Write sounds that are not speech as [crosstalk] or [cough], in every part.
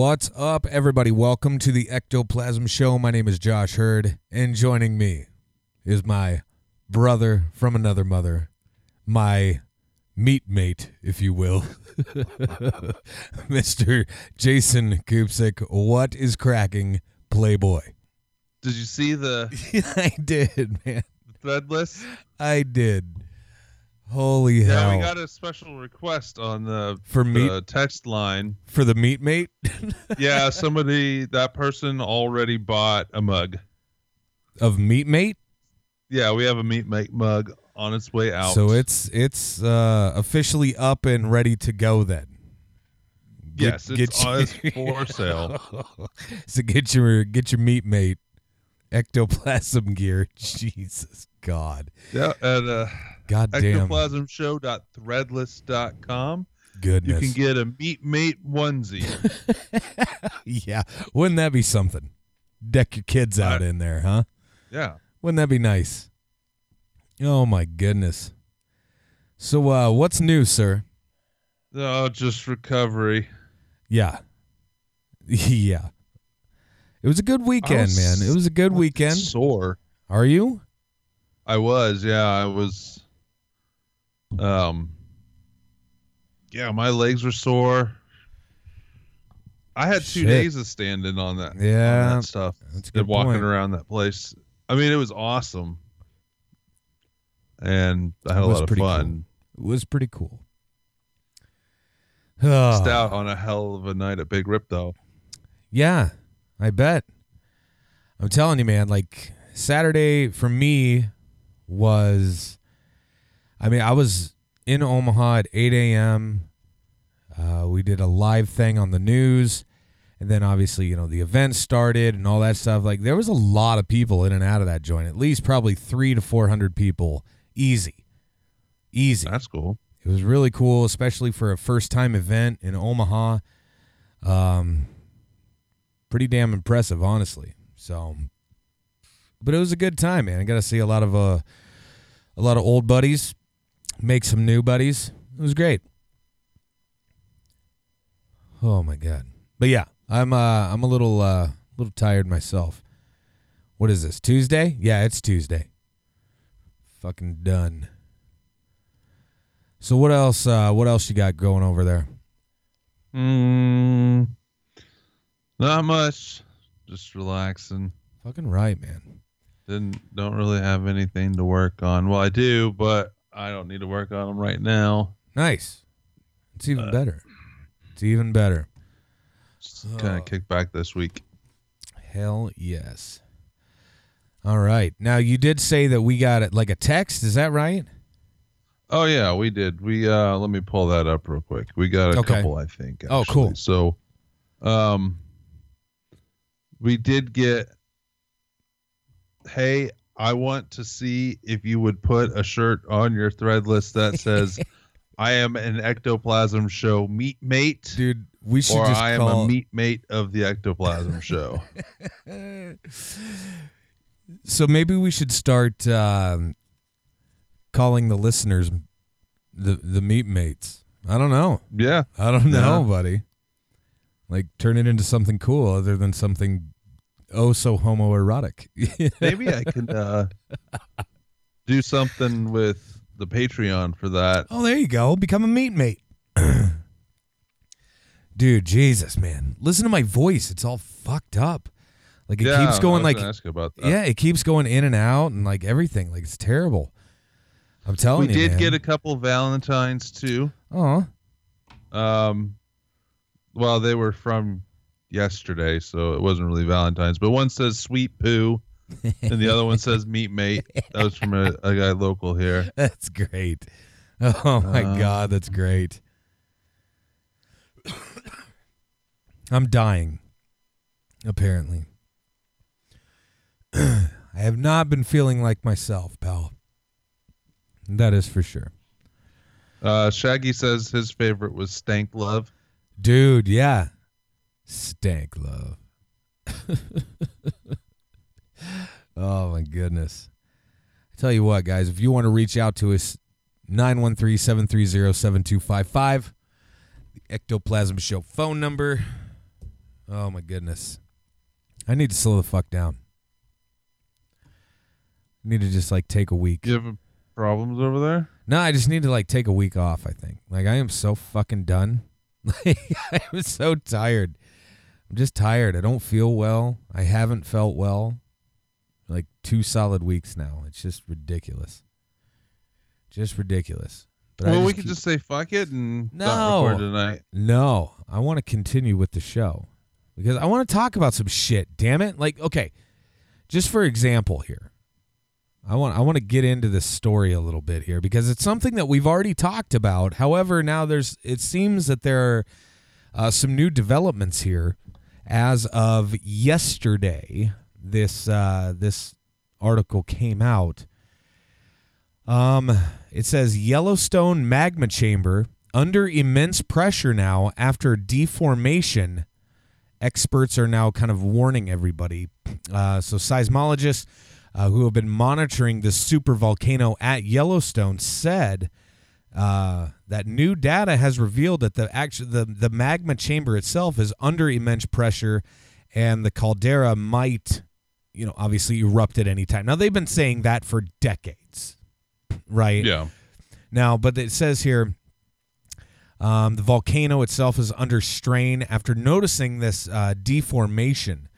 What's up, everybody? Welcome to the Ectoplasm Show. My name is Josh Hurd, and joining me is my brother from another mother, my meat mate, if you will, [laughs] Mr. Jason Kupsik. What is cracking, Playboy? Did you see the [laughs] I did, man. threadless? I did. Holy Yeah, hell! we got a special request on the, For meat- the text line. For the meat mate [laughs] Yeah, somebody that person already bought a mug. of meat mate. Yeah, we have a meat mate mug on its way out. So it's it's uh, officially up and ready to go then. Get- yes, it's, uh, it's for sale. [laughs] so get your get your meat mate ectoplasm gear. [laughs] Jesus God. Yeah, and uh, God damn ectoplasmshow.threadless.com. Goodness. You can get a meat mate onesie. [laughs] yeah. Wouldn't that be something? Deck your kids out Right. in there, huh? Yeah. Wouldn't that be nice? Oh my goodness. So uh what's new, sir? Oh, just recovery. Yeah. [laughs] yeah. It was a good weekend, man. It was a good weekend. Sore. Are you? I was, yeah, I was. Um. Yeah, my legs were sore. I had two Shit. days of standing on that. on Yeah, that stuff. that's good walking point. around that place. I mean, it was awesome, and I had a lot of fun. It was pretty cool. Missed Oh, out on a hell of a night at Big Rip, though. yeah, I bet. I'm telling you, man. Like Saturday for me was, I mean, I was in Omaha at 8 a.m. Uh, we did a live thing on the news, and then obviously, you know, the event started and all that stuff. Like there was a lot of people in and out of that joint. At least probably three to four hundred people, easy, easy. That's cool. It was really cool, especially for a first time event in Omaha. Um, pretty damn impressive, honestly. So, but it was a good time, man. I got to see a lot of uh, a lot of old buddies, make some new buddies. It was great. Oh my god! But yeah, I'm uh, I'm a little uh, little tired myself. What is this Tuesday? Yeah, it's Tuesday. Fucking done. So what else? Uh, what else you got going over there? Mm, not much. Just relaxing. Fucking right, man. Didn't don't really have anything to work on. Well, I do, but I don't need to work on them right now. Nice. It's even Uh, better. It's even better. Kind Oh. of kick back this week. Hell yes. All right. Now you did say that we got it like a text. Is that right? Oh yeah, we did. We uh let me pull that up real quick. We got a Okay. couple, I think. Oh, cool. So, um, we did get. Hey, I want to see if you would put a shirt on your Threadless that says, [laughs] "I am an ectoplasm show meat mate," Dude, we should or just "I am a meat mate of the ectoplasm show." [laughs] So maybe we should start um, calling the listeners the the meat mates. I don't know. yeah, I don't know, Yeah. buddy. Like turn it into something cool other than something oh so homoerotic. [laughs] maybe I can uh, do something with the Patreon for that. Oh, there you go. Become a meat mate. [clears throat] Dude, Jesus, man. Listen to my voice. It's all fucked up. Like it yeah, keeps going like ask about that. yeah, it keeps going in and out and like everything. Like it's terrible. I'm telling we you. We did man. get a couple Valentines too. Oh, Um, well, they were from yesterday, so it wasn't really Valentine's. But one says "Sweet Poo," and the other one [laughs] says meat mate. That was from a, a guy local here. [laughs] That's great. Oh my Uh, god, that's great. I'm dying. Apparently. [clears throat] I have not been feeling like myself, pal. That is for sure. Uh, Shaggy says his favorite was Stank Love. Dude, yeah. Stank love. [laughs] oh my goodness. I tell you what, guys, if you want to reach out to us, 913-730-7255. The Ectoplasm Show phone number. Oh my goodness. I need to slow the fuck down. I need to just like take a week. You have problems over there? No, I just need to like take a week off, I think. Like I am so fucking done. [laughs] Like I'm so tired. I'm just tired. I don't feel well. I haven't felt well. Like two solid weeks now. It's just ridiculous. Just ridiculous. But well, we just could keep- just say fuck it and No. tonight. No, I want to continue with the show because I want to talk about some shit. Damn it! Like, okay, just for example here, I want I want to get into this story a little bit here because it's something that we've already talked about. However, now there's it seems that there are uh, some new developments here as of yesterday. This uh, this article came out. Um, it says Yellowstone magma chamber under immense pressure now after deformation. Experts are now kind of warning everybody. Uh, so seismologists uh, who have been monitoring the super volcano at Yellowstone said uh, that new data has revealed that the actual the, the magma chamber itself is under immense pressure, and the caldera might, you know, obviously erupt at any time. Now they've been saying that for decades, right? Yeah. Now, but it says here um, the volcano itself is under strain after noticing this uh, deformation.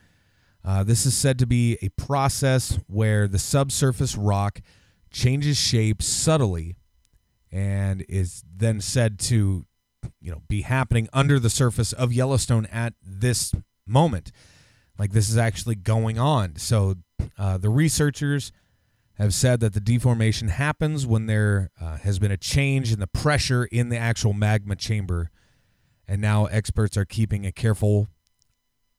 Uh, this is said to be a process where the subsurface rock changes shape subtly and is then said to you know be happening under the surface of Yellowstone at this moment. Like this is actually going on. So uh, the researchers have said that the deformation happens when there uh, has been a change in the pressure in the actual magma chamber and now experts are keeping a careful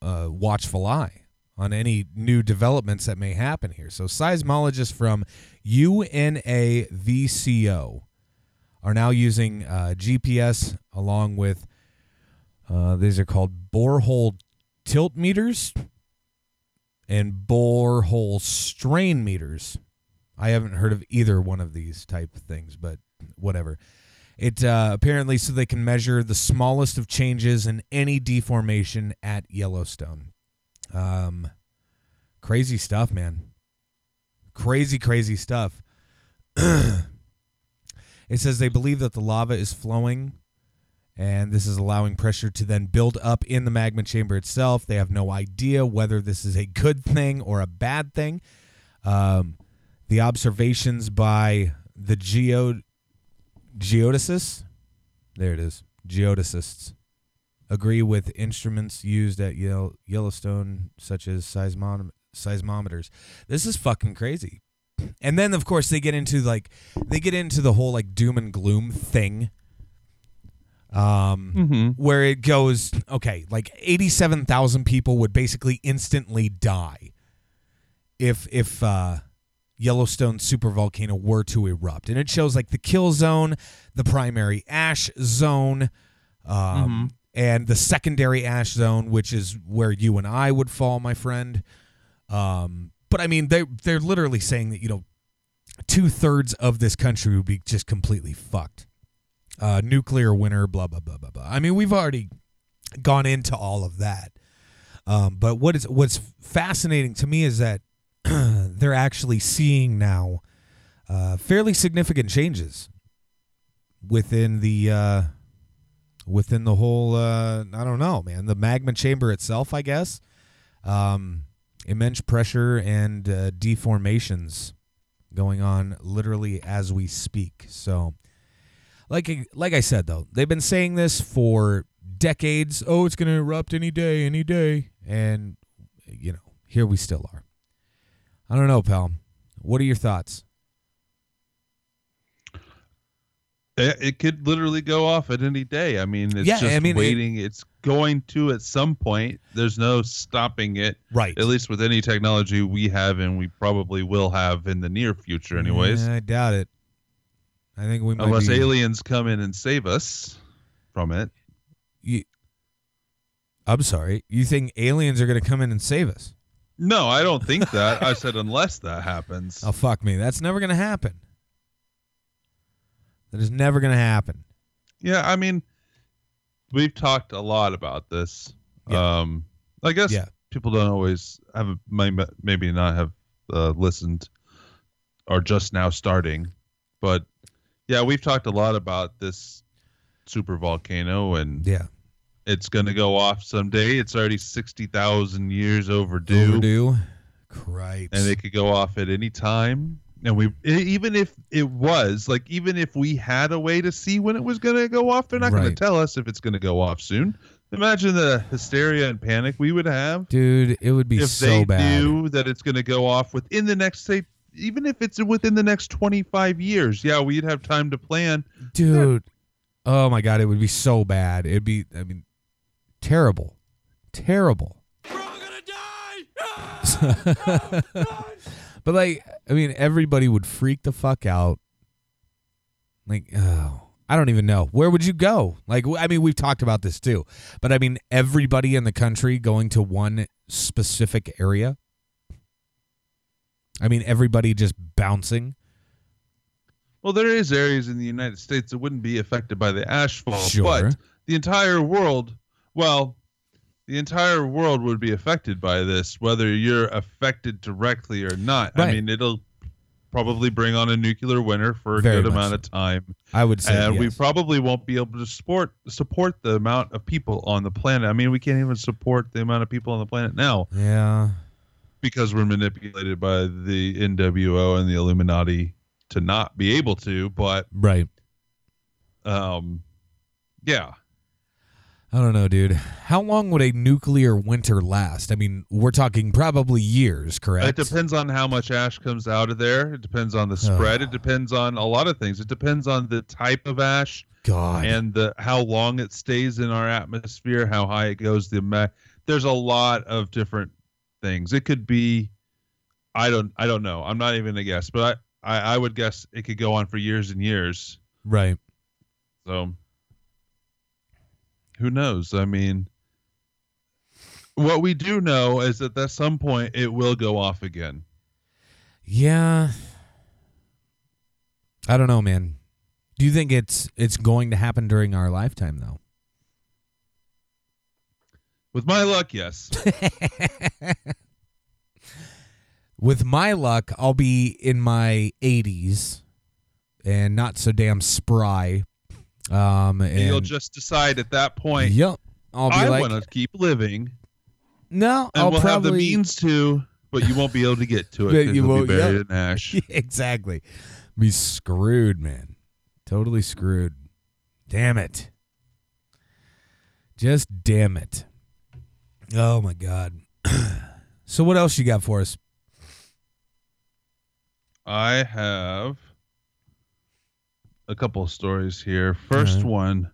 uh, watchful eye on any new developments that may happen here. So seismologists from UNAVCO are now using uh, GPS along with uh, these are called borehole tilt meters and borehole strain meters. I haven't heard of either one of these type of things, but whatever. It uh, apparently so they can measure the smallest of changes in any deformation at Yellowstone. Um, crazy stuff, man. Crazy, crazy stuff. [clears throat] It says they believe that the lava is flowing and this is allowing pressure to then build up in the magma chamber itself. They have no idea whether this is a good thing or a bad thing. Um, the observations by the geo geodesists, there it is, geodesists, agree with instruments used at Yellowstone, such as seismom- seismometers. This is fucking crazy. And then, of course, they get into like they get into the whole like doom and gloom thing. Um, Mm-hmm. where it goes okay like 87,000 people would basically instantly die if if uh Yellowstone supervolcano were to erupt. And it shows like the kill zone the primary ash zone um and the secondary ash zone which is where you and I would fall my friend. Um but I mean they they're literally saying that you know two thirds of this country would be just completely fucked uh, nuclear winter, blah blah blah blah blah. I mean, we've already gone into all of that. Um, but what is what's fascinating to me is that [clears throat] they're actually seeing now uh, fairly significant changes within the uh, within the whole. Uh, I don't know, man. The magma chamber itself, I guess. Um, immense pressure and uh, deformations going on literally as we speak. So like like I said though, they've been saying this for decades. Oh, it's going to erupt any day, any day, and you know, here we still are. I don't know, pal. What are your thoughts? It, it could literally go off at any day. I mean, it's Yeah, just I mean, it- waiting. it's going to at some point. There's no stopping it. Right. At least with any technology we have, and we probably will have in the near future, anyways. I doubt it. I think we might Unless be, aliens come in and save us from it. You, I'm sorry. You think aliens are going to come in and save us? No, I don't think that. I said unless that happens. Oh fuck me. That's never going to happen. That is never going to happen. Yeah, I mean, we've talked a lot about this. Yeah. Um, I guess Yeah. people don't always have may- maybe not have uh, listened or just now starting, but yeah, we've talked a lot about this super volcano and Yeah. it's going to go off someday. It's already sixty thousand years overdue, Overdue. Cripes. and it could go off at any time. And we even if it was like even if we had a way to see when it was going to go off, they're not going to tell us if it's going to go off soon. Imagine the hysteria and panic we would have Dude, it would be so bad if so they bad. knew that it's going to go off within the next say even if it's within the next 25 years. Yeah, we'd have time to plan. Dude. Oh my god, it would be so bad. It'd be I mean terrible. Terrible. [laughs] but like I mean everybody would freak the fuck out. Like oh, I don't even know. Where would you go? Like I mean we've talked about this too. But I mean everybody in the country going to one specific area? I mean everybody just bouncing? Well, there is areas in the United States that wouldn't be affected by the ash fall, Sure. but the entire world, well, the entire world would be affected by this, whether you're affected directly or not. I mean, it'll probably bring on a nuclear winter for a Very good amount so. of time, I would say and we probably won't be able to support support the amount of people on the planet. I mean, we can't even support the amount of people on the planet now Yeah. because we're manipulated by the NWO and the Illuminati to not be able to. But Right. um, yeah. I don't know, dude. How long would a nuclear winter last? I mean, we're talking probably years, correct? It depends on how much ash comes out of there. It depends on the oh. spread. It depends on a lot of things. It depends on the type of ash God. and the how long it stays in our atmosphere, how high it goes. The ma- there's a lot of different things. It could be, I don't, I don't know. I'm not even a guess, but I, I, I would guess it could go on for years and years. right. So who knows? I mean, what we do know is that at some point it will go off again. Yeah. I don't know, man. Do you think it's it's going to happen during our lifetime though? With my luck, yes. [laughs] With my luck, I'll be in my 80s and not so damn spry. Um and You'll just decide at that point, Yep. I'll be I like want to keep living, No, and I'll we'll have the means to, but you won't be able to get to it [laughs] you you'll won't- be buried yep. in ash. [laughs] exactly. Be screwed, man. Totally screwed. Damn it. Just damn it. Oh my god. [clears throat] so what else you got for us? I have a couple of stories here. First Alright. one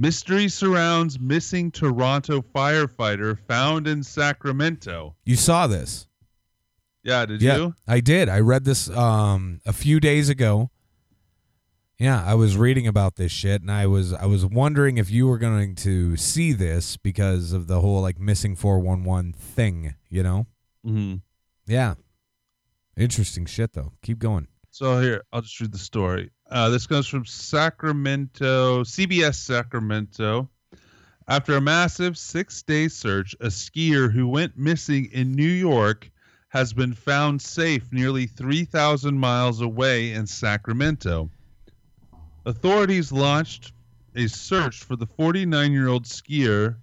Mystery surrounds missing Toronto firefighter found in Sacramento. You saw this. Yeah, did yeah, you? I did. I read this um a few days ago. Yeah, I was reading about this shit and I was I was wondering if you were going to see this because of the whole like missing 411 thing, you know? Mm-hmm. Yeah. Interesting shit though. Keep going. So here, I'll just read the story. Uh, this comes from Sacramento, CBS Sacramento. After a massive six day search, a skier who went missing in New York has been found safe nearly 3,000 miles away in Sacramento. Authorities launched a search for the 49 year old skier,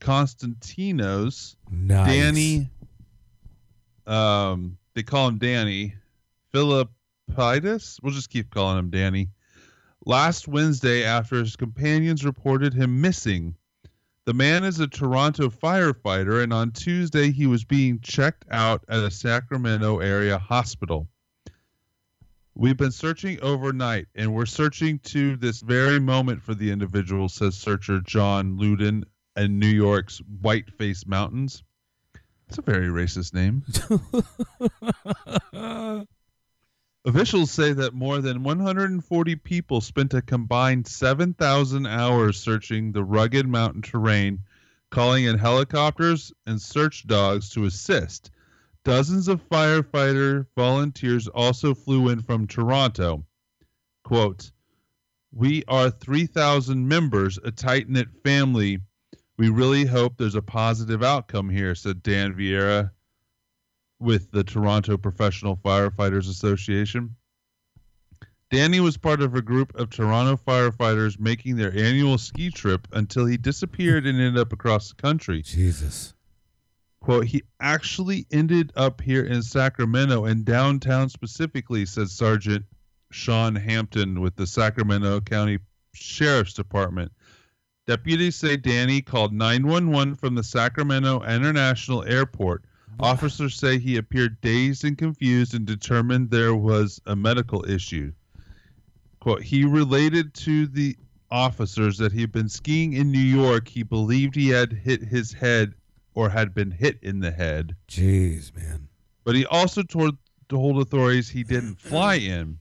Constantinos Nice. Danny. Um, they call him Danny. Filippidis. We'll just keep calling him Danny. Last Wednesday, after his companions reported him missing, the The man is a Toronto firefighter, and on Tuesday he was being checked out at a Sacramento area hospital. We've been searching overnight, and we're searching to this very moment for the individual, says searcher John Luden in New York's Whiteface Mountains. It's a very racist name. [laughs] Officials say that more than 140 people spent a combined 7,000 hours searching the rugged mountain terrain, calling in helicopters and search dogs to assist. Dozens of firefighter volunteers also flew in from Toronto. Quote, We are 3,000 members, a tight knit family. We really hope there's a positive outcome here, said Dan Vieira, with the Toronto Professional Firefighters Association. Danny was part of a group of Toronto firefighters making their annual ski trip until he disappeared and ended up across the country. Jesus. Quote, he actually ended up here in Sacramento and downtown specifically, said Sergeant Sean Hampton with the Sacramento County Sheriff's Department. Deputies say Danny called 911 from the Sacramento International Airport Officers say he appeared dazed and confused and determined there was a medical issue. Quote, he related to the officers that he had been skiing in New York. He believed he had hit his head or had been hit in the head. Jeez, man. But he also told, told authorities he didn't fly in.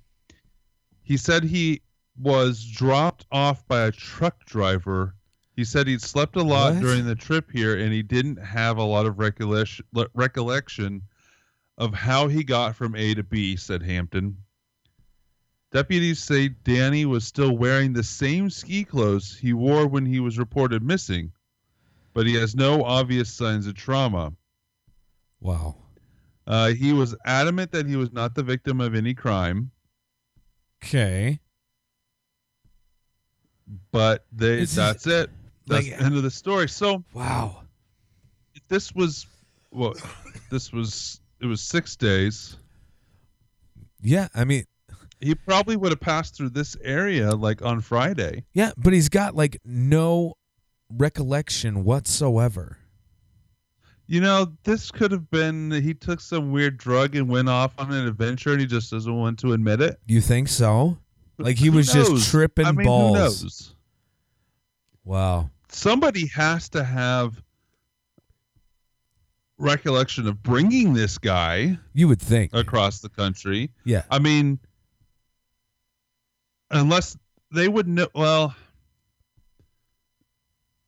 He said he was dropped off by a truck driver he said he'd slept a lot What? during the trip here and he didn't have a lot of recollection, recollection of how he got from A to B, said Hampton. Deputies say Danny was still wearing the same ski clothes he wore when he was reported missing, but he has no obvious signs of trauma. Wow. Uh, he was adamant that he was not the victim of any crime, Okay. but they, that's it. That's like- the end of the story. So Wow. this was well this was it was six days Yeah, I mean, he probably would have passed through this area like on friday yeah, but he's got like no recollection whatsoever. you know this could have been he took some weird drug and went off on an adventure and he just doesn't want to admit it You think so? Like he Who was knows? just tripping I mean, balls. who knows Wow. Somebody has to have recollection of bringing this guy You would think. across the country Yeah. I mean, unless they would know, well,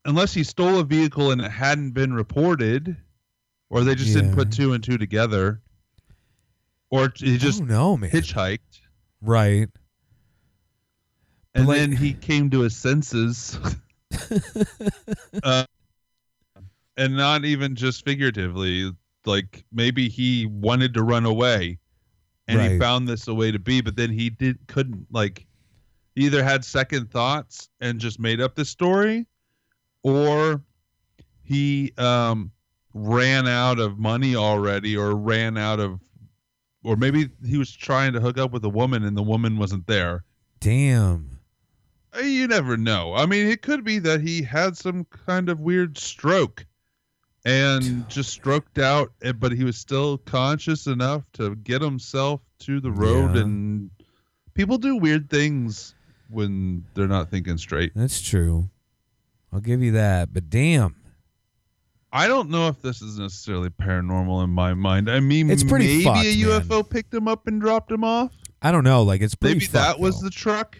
unless he stole a vehicle and it hadn't been reported, or they just didn't put two and two together, or he just oh no, man. hitchhiked, Right. and like- then he came to his senses. [laughs] [laughs] uh, and not even just figuratively, like maybe he wanted to run away and he found this a way to be, but then he did couldn't like either had second thoughts and just made up this story, or he um ran out of money already or ran out of or maybe he was trying to hook up with a woman and the woman wasn't there. Damn. Uh, You never know. I mean, it could be that he had some kind of weird stroke and just stroked out, eh, but he was still conscious enough to get himself to the road. Yeah. And people do weird things when they're not thinking straight. That's true. I'll give you that. But damn. I don't know if this is necessarily paranormal in my mind. I mean, It's pretty maybe fucked, a man. UFO picked him up and dropped him off. I don't know. Like it's pretty Maybe that was though. the truck.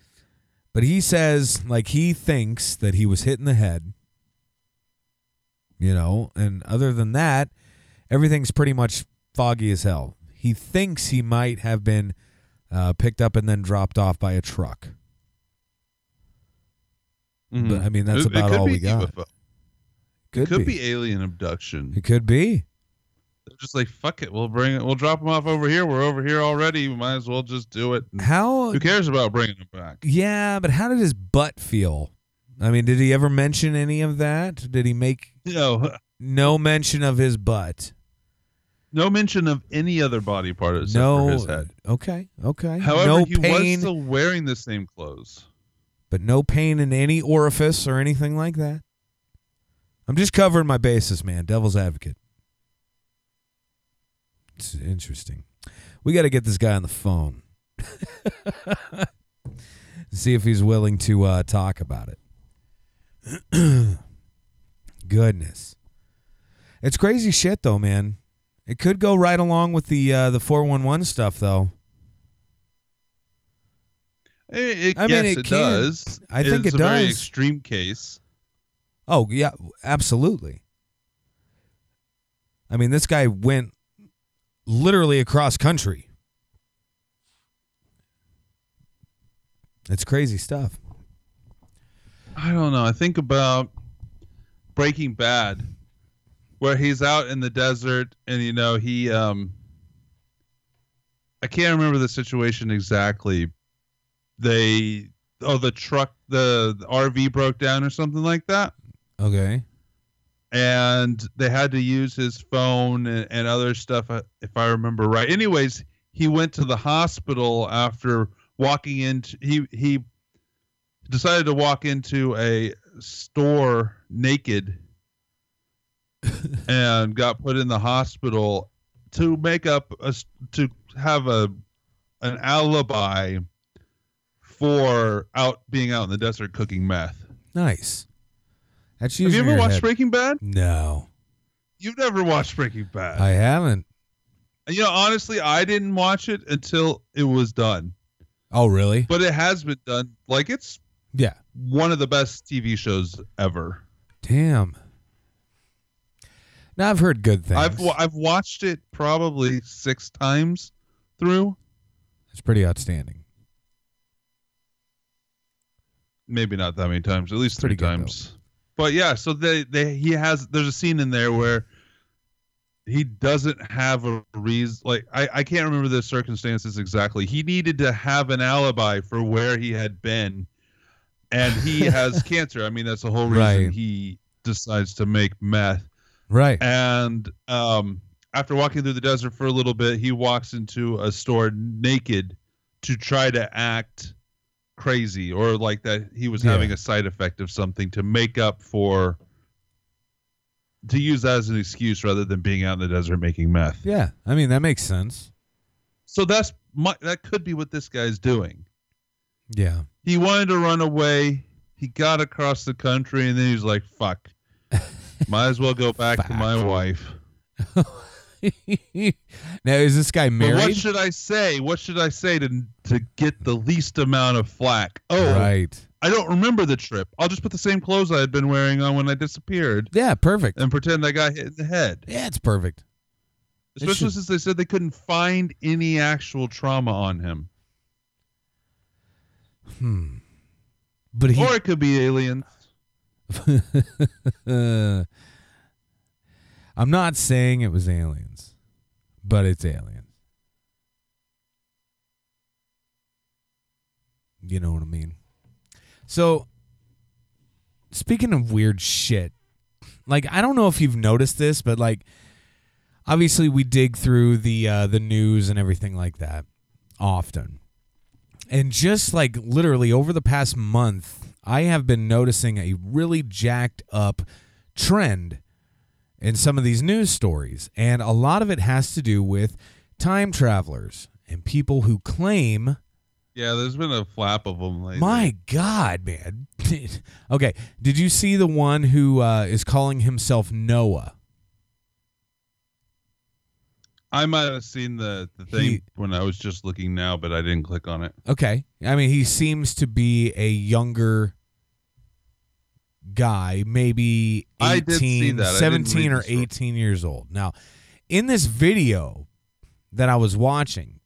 But he says like he thinks that he was hit in the head. You know, and other than that, everything's pretty much foggy as hell. He thinks he might have been uh, picked up and then dropped off by a truck. But I mean, that's It- it about could all we got. UFO. Could, it could be. be alien abduction. It could be. Just like fuck it. We'll bring it. We'll drop them off over here. We're over here already. We might as well just do it. And How? Who cares about bringing them back? Yeah, but how did his butt feel? I mean, did he ever mention any of that? Did he make know, no mention of his butt? no mention of any other body part except no. for his head. Okay. Okay. However, no he pain, was still wearing the same clothes. but no pain in any orifice or anything like that. I'm just covering my bases, man. Devil's advocate. It's interesting. We got to get this guy on the phone. [laughs] See if he's willing to uh, talk about it. [clears throat] Goodness. It's crazy shit though, man. It could go right along with the uh, the 411 stuff though. It, it, I mean, yes, it it, does. I think it's it a very does. extreme case. Oh, yeah, absolutely. I mean, this guy went literally across country. It's crazy stuff. I don't know. I think about Breaking Bad, where he's out in the desert and you know he um I can't remember the situation exactly. They oh the truck the, the RV broke down or something like that. Okay. And they had to use his phone and, and other stuff uh, if i remember right anyways he went to the hospital after walking into he he decided to walk into a store naked [laughs] and got put in the hospital to make up a to have a an alibi for out being out in the desert cooking meth. Nice. That's Have you ever watched head. Breaking Bad? No, You've never watched Breaking Bad. I haven't. And, you know, honestly, I didn't watch it until it was done. Oh, really? But it has been done. Like it's Yeah. one of the best TV shows ever. Damn. Now I've heard good things. I've I've watched it probably six times through. it's pretty outstanding. Maybe not that many times, at least Pretty three times. But yeah, so they they he has there's a scene in there where he doesn't have a reason like I, I can't remember the circumstances exactly. He needed to have an alibi for where he had been. And he [laughs] has cancer. I mean, that's the whole reason Right. he decides to make meth. Right. And um, after walking through the desert for a little bit, he walks into a store naked to try to act crazy or like that he was Yeah. having a side effect of something to make up for to use that as an excuse rather than being out in the desert making meth. Yeah. I mean, that makes sense. So that's my, that could be what this guy's doing. Yeah. He wanted to run away. He got across the country and then he's like, "Fuck, [laughs] might as well go back to my wife." [laughs] [laughs] now, is this guy But what should I say? What should I say to to get the least amount of flack? Oh, Right. I don't remember the trip. I'll just put the same clothes I had been wearing on when I disappeared Yeah, perfect. and pretend I got hit in the head. Yeah, it's perfect. Especially since they said they couldn't find any actual trauma on him. Hmm. But he. Or it could be aliens. [laughs] I'm not saying it was aliens, but it's aliens. You know what I mean? So, speaking of weird shit, like I don't know if you've noticed this, but like obviously we dig through the uh, the news and everything like that often. And just like literally over the past month, I have been noticing a really jacked up trend in some of these news stories. And a lot of it has to do with time travelers and people who claim, Yeah, there's been a flap of them lately. my God, man. [laughs] okay. Did you see the one who uh, is calling himself Noah? I might have seen the, the thing He- when I was just looking now, but I didn't click on it. Okay. I mean, he seems to be a younger guy, maybe 18, I did see that. I didn't 17 or the story. 18 years old. Now, in this video that I was watching,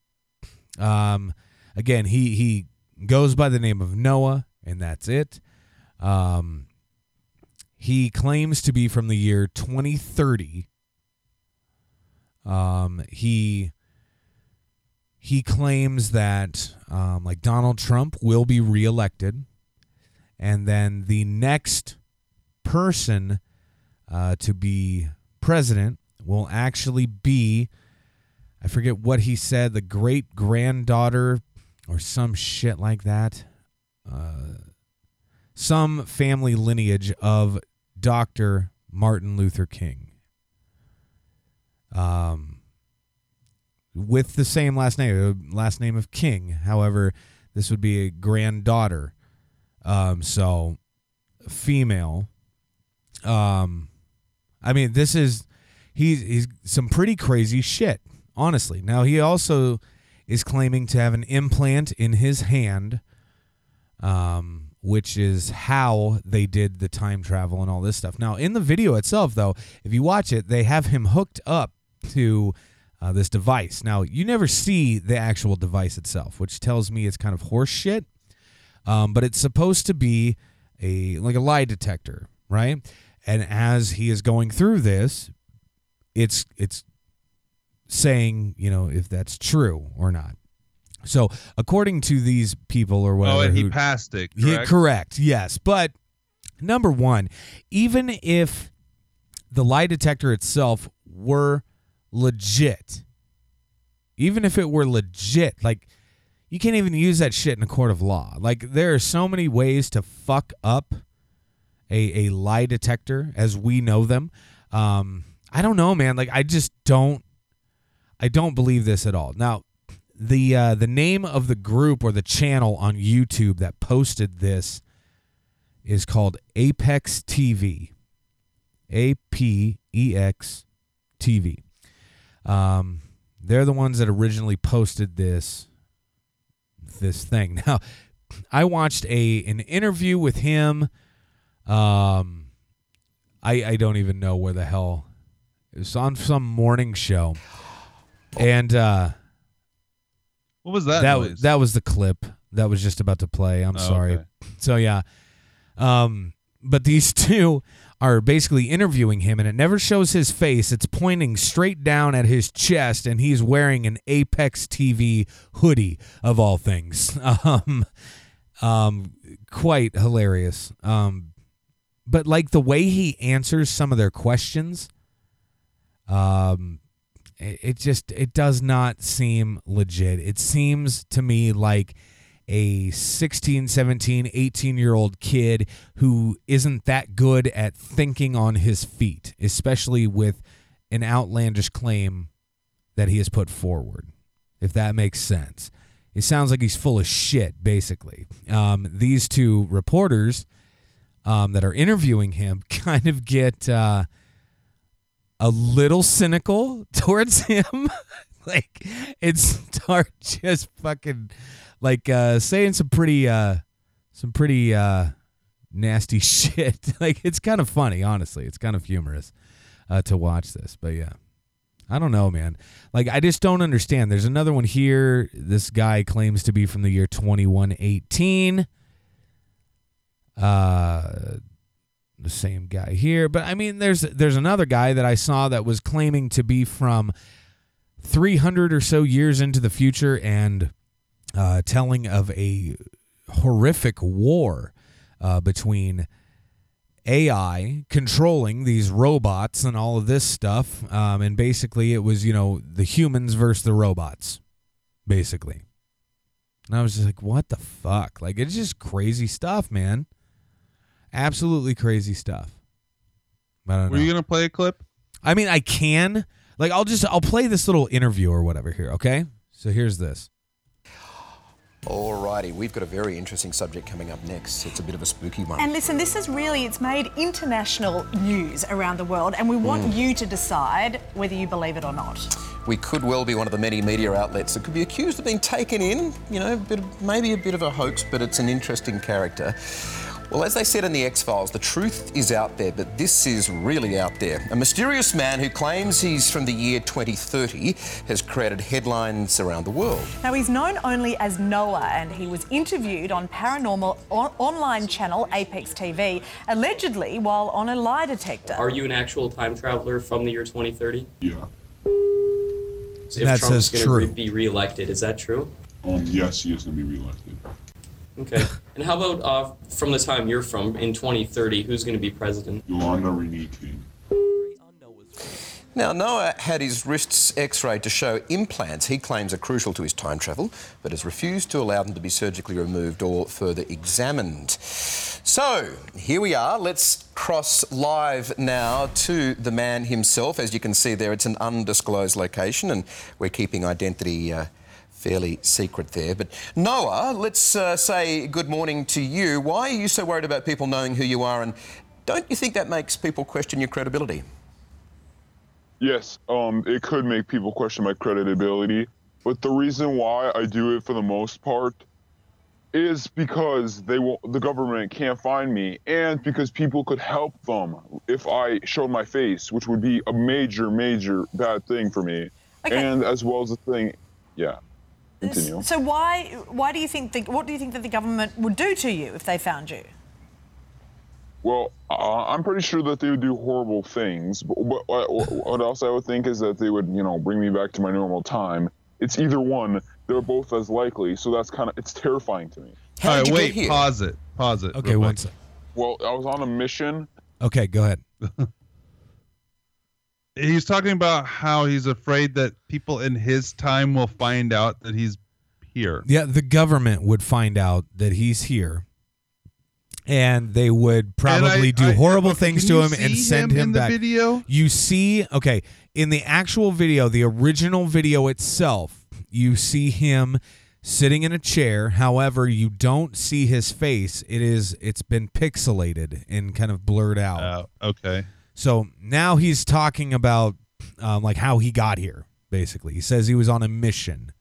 um, again, he, he goes by the name of Noah, and that's it. Um, he claims to be from the year 2030. Um, he he claims that um, like Donald Trump will be reelected, and then the next person uh, to be president will actually be I forget what he said the great granddaughter or some shit like that, uh, some family lineage of Doctor Martin Luther King. Um, with the same last name, uh, last name of King. However, this would be a granddaughter. Um, so female. Um, I mean, this is he's he's some pretty crazy shit, honestly. Now he also is claiming to have an implant in his hand, um, which is how they did the time travel and all this stuff. Now, in the video itself, though, if you watch it, they have him hooked up to uh, this device. Now, you never see the actual device itself, which tells me it's kind of horse shit. Um, but it's supposed to be a like a lie detector, right? And as he is going through this, it's it's saying, you know, if that's true or not. So, according to these people or whatever, Oh, and he who- passed it. Correct? correct. Yes, but number one, even if the lie detector itself were legit, even if it were legit, like you can't even use that shit in a court of law. Like there are so many ways to fuck up a a lie detector as we know them. Um, I don't know, man. Like I just don't. I don't believe this at all. Now, the uh, the name of the group or the channel on YouTube that posted this is called Apex TV. A P E X TV. Um, they're the ones that originally posted this this thing. [laughs] Now, I watched a an interview with him. Um, I I don't even know where the hell it was on some morning show, and uh, What was that? that was that was the clip that was just about to play. I'm Oh, sorry. okay. So yeah, um, but these [laughs] two are basically interviewing him, and it never shows his face. It's pointing straight down at his chest, and he's wearing an Apex TV hoodie of all things. [laughs] Um, um, quite hilarious. Um, but like the way he answers some of their questions, um, it, it just it does not seem legit. It seems to me like a 16, 17, 18 year old kid who isn't that good at thinking on his feet, especially with an outlandish claim that he has put forward, if that makes sense. It sounds like he's full of shit, basically. Um, these two reporters um, that are interviewing him [laughs] kind of get uh, a little cynical [laughs] towards him. [laughs] like, it start just fucking like uh, saying some pretty uh, some pretty uh, nasty [laughs] shit. like it's kind of funny, honestly. It's kind of humorous uh, to watch this, but yeah. I don't know, man. Like I just don't understand. There's another one here. This guy claims to be from the year 2118. Uh the same guy here, but I mean there's there's another guy that I saw that was claiming to be from 300 or so years into the future and uh, telling of a horrific war uh, between AI controlling these robots and all of this stuff. Um, and basically, it was, you know, the humans versus the robots, basically. And I was just like, what the fuck? Like, it's just crazy stuff, man. Absolutely crazy stuff. I don't Were know. you gonna play a clip? I mean, I can. Like, I'll just, I'll play this little interview or whatever here, okay? So here's this. Alrighty, we've got a very interesting subject coming up next. It's a bit of a spooky one. And listen, this is really, it's made international news around the world, and we want mm. you to decide whether you believe it or not. we could well be one of the many media outlets that could be accused of being taken in. You know, a bit of, maybe a bit of a hoax, but it's an interesting character. Well, as they said in the X Files, the truth is out there, but this is really out there. A mysterious man who claims he's from the year 2030 has created headlines around the world. Now, he's known only as Noah, and he was interviewed on paranormal on- online channel Apex TV, allegedly while on a lie detector. Are you an actual time traveler from the year 2030? Yeah. So if That Trump's says going true. to be reelected, is that true? Um, yes, he is going to be reelected. Okay. and how about uh, from the time you're from in 2030, who's going to be president? Yolanda Renee King. Now, Noah had his wrists x rayed to show implants he claims are crucial to his time travel, but has refused to allow them to be surgically removed or further examined. So here we are. Let's cross live now to the man himself. As you can see there, it's an undisclosed location, and we're keeping identity uh, fairly secret there. But Noah, let's uh, say good morning to you. Why are you so worried about people knowing who you are, and don't you think that makes people question your credibility? Yes, um, it could make people question my credibility, but the reason why I do it for the most part is because they will, the government can't find me, and because people could help them if I showed my face, which would be a major, major bad thing for me, Okay. and as well as the thing, yeah. Continue. So why why do you think the, what do you think that the government would do to you if they found you? Well, uh, I'm pretty sure that they would do horrible things. But, but what, what else I would think is that they would, you know, bring me back to my normal time. It's either one. They're both as likely. So that's kind of it's terrifying to me. How All did right, you wait, pause it, pause it. Okay, real one quick. sec. Well, I was on a mission. Okay, go ahead. [laughs] He's talking about how he's afraid that people in his time will find out that he's here. Yeah, the government would find out that he's here, and they would probably I- do I- horrible things to him and send him him, in the back. video? You see, okay, in the actual video, the original video itself, you see him sitting in a chair. However, you don't see his face. It is it's been pixelated and kind of blurred out. Oh, okay. So now he's talking about um, like how he got here. Basically, he says he was on a mission.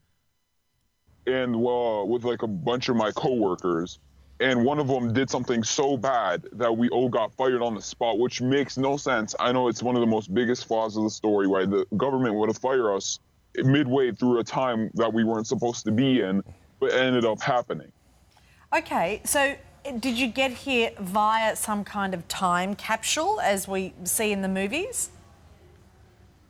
and well, with like a bunch of my coworkers, and one of them did something so bad that we all got fired on the spot, which makes no sense. I know it's one of the most biggest flaws of the story, why the government would have fired us midway through a time that we weren't supposed to be in, but it ended up happening. Okay, so did you get here via some kind of time capsule, as we see in the movies?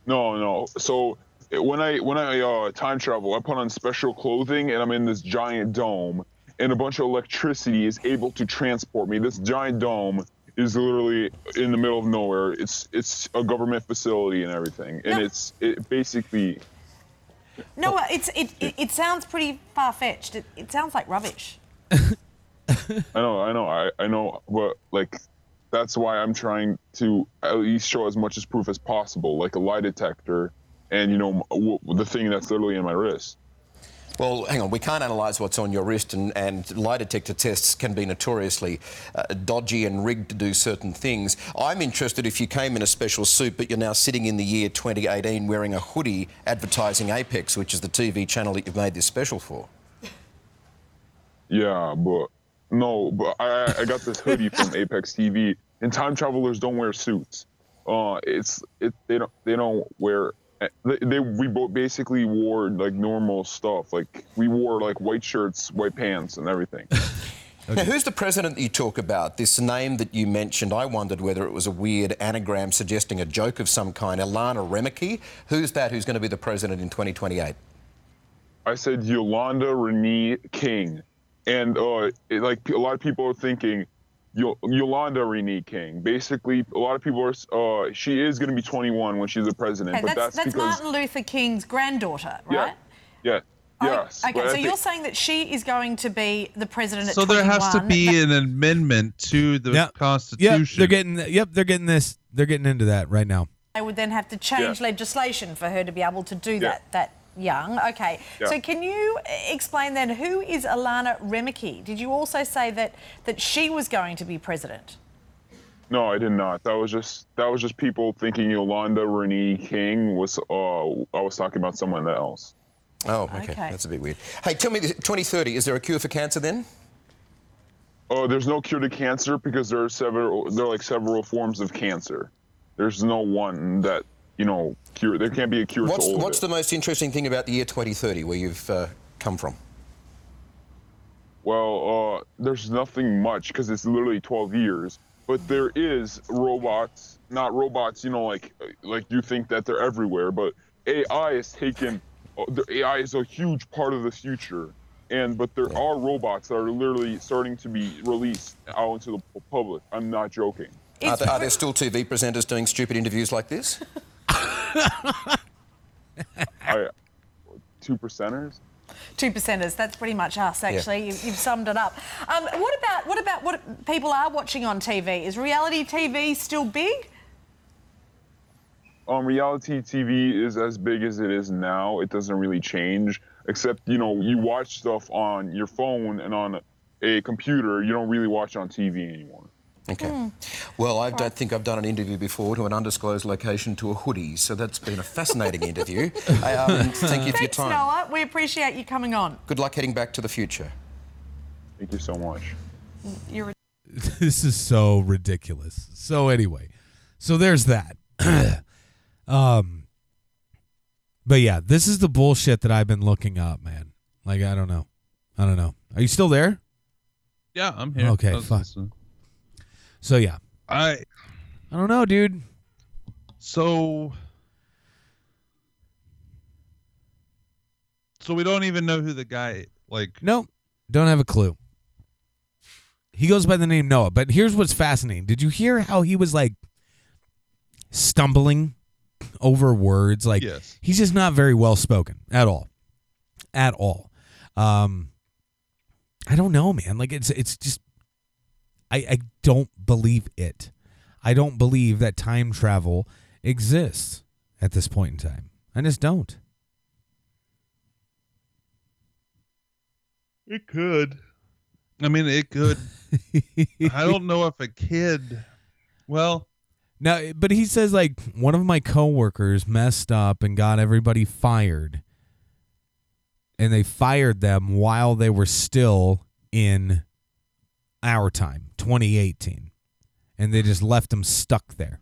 No, no. So when I when I uh, time travel, I put on special clothing and I'm in this giant dome, and a bunch of electricity is able to transport me. This giant dome is literally in the middle of nowhere. It's it's a government facility and everything, and No. it's it basically No, it's it, it, it sounds pretty far fetched. It, it sounds like rubbish. [laughs] I know, I know, I, I know, but like, that's why I'm trying to at least show as much as proof as possible, like a lie detector, and you know, w- the thing that's literally in my wrist. Well, hang on, we can't analyse what's on your wrist, and, and lie detector tests can be notoriously uh, dodgy and rigged to do certain things. I'm interested if you came in a special suit, but you're now sitting in the year 2018 wearing a hoodie advertising Apex, which is the TV channel that you've made this special for. Yeah, but no, but I I got this hoodie from [laughs] Apex TV, and time travelers don't wear suits. Uh, it's it they don't they don't wear. They, they we both basically wore like normal stuff. Like we wore like white shirts, white pants, and everything. [laughs] Now, who's the president that you talk about? This name that you mentioned, I wondered whether it was a weird anagram suggesting a joke of some kind. Alana Remeke? Who's that who's going to be the president in 2028? I said Yolanda Renee King, and uh, it, like a lot of people are thinking. Yo- Yolanda Renee King. Basically, a lot of people are. Uh, she is going to be 21 when she's the president, Okay, but that's that's, that's because Martin Luther King's granddaughter, right? yeah, Oh, yes. Okay, but so think- you're saying that she is going to be the president at So there has to be that- an amendment to the Yep. Constitution. Yep, they're getting. Yep, they're getting this. They're getting into that right now. they would then have to change Yeah. legislation for her to be able to do that that young. Okay. Yeah. So can you explain then who is Alana Remicki? Did you also say that that she was going to be president? No, I did not. That was just that was just people thinking Yolanda Renee King was. Uh, I was talking about someone else. Oh, okay. Okay. That's a bit weird. Hey, tell me, 2030, is there a cure for cancer then? Oh, there's no cure to cancer because there are several. There are like several forms of cancer. There's no one that you know cure. There can't be a cure What's, to all what's of the most interesting thing about the year 2030 where you've uh, come from? Well, uh, there's nothing much because it's literally 12 years. But there is robots, not robots. You know, like like you think that they're everywhere, but AI is taken. uh, The AI is a huge part of the future, and but there are robots that are literally starting to be released out into the public. I'm not joking. Are Is there, are there still TV presenters doing stupid interviews like this? [laughs] [laughs] I two percenters. Two percenters. That's pretty much us, actually. You, you've summed it up. Um, what about what about what people are watching on TV? Is reality TV still big? um, reality TV is as big as it is now. It doesn't really change, except you know you watch stuff on your phone and on a computer. You don't really watch on TV anymore. Okay. Well, I don't think I've done an interview before to an undisclosed location to a hoodie, so that's been a fascinating [laughs] interview. Um, thank you for your Thanks, time. Noah. We appreciate you coming on. Good luck heading back to the future. Thank you so much. You're [laughs] this is so ridiculous. So anyway, so there's that. [clears throat] um but yeah, this is the bullshit that I've been looking up, man. Like I don't know. I don't know. Are you still there? Yeah, I'm here. Okay, I fuck. listening. So yeah. I I don't know, dude. so so we don't even know who the guy like. Nope. Don't have a clue. He goes by the name Noah, but here's what's fascinating. Did you hear how he was like stumbling over words? Like Yes. he's just not very well spoken at all. At all. Um I don't know, man. Like it's it's just I I don't believe it. I don't believe that time travel exists at this point in time. I just don't. It could. I mean, it could. I [laughs] don't know if a kid. Well, Now, but he says like one of my coworkers messed up and got everybody fired, and they fired them while they were still in our time, 2018, and they just left him stuck there.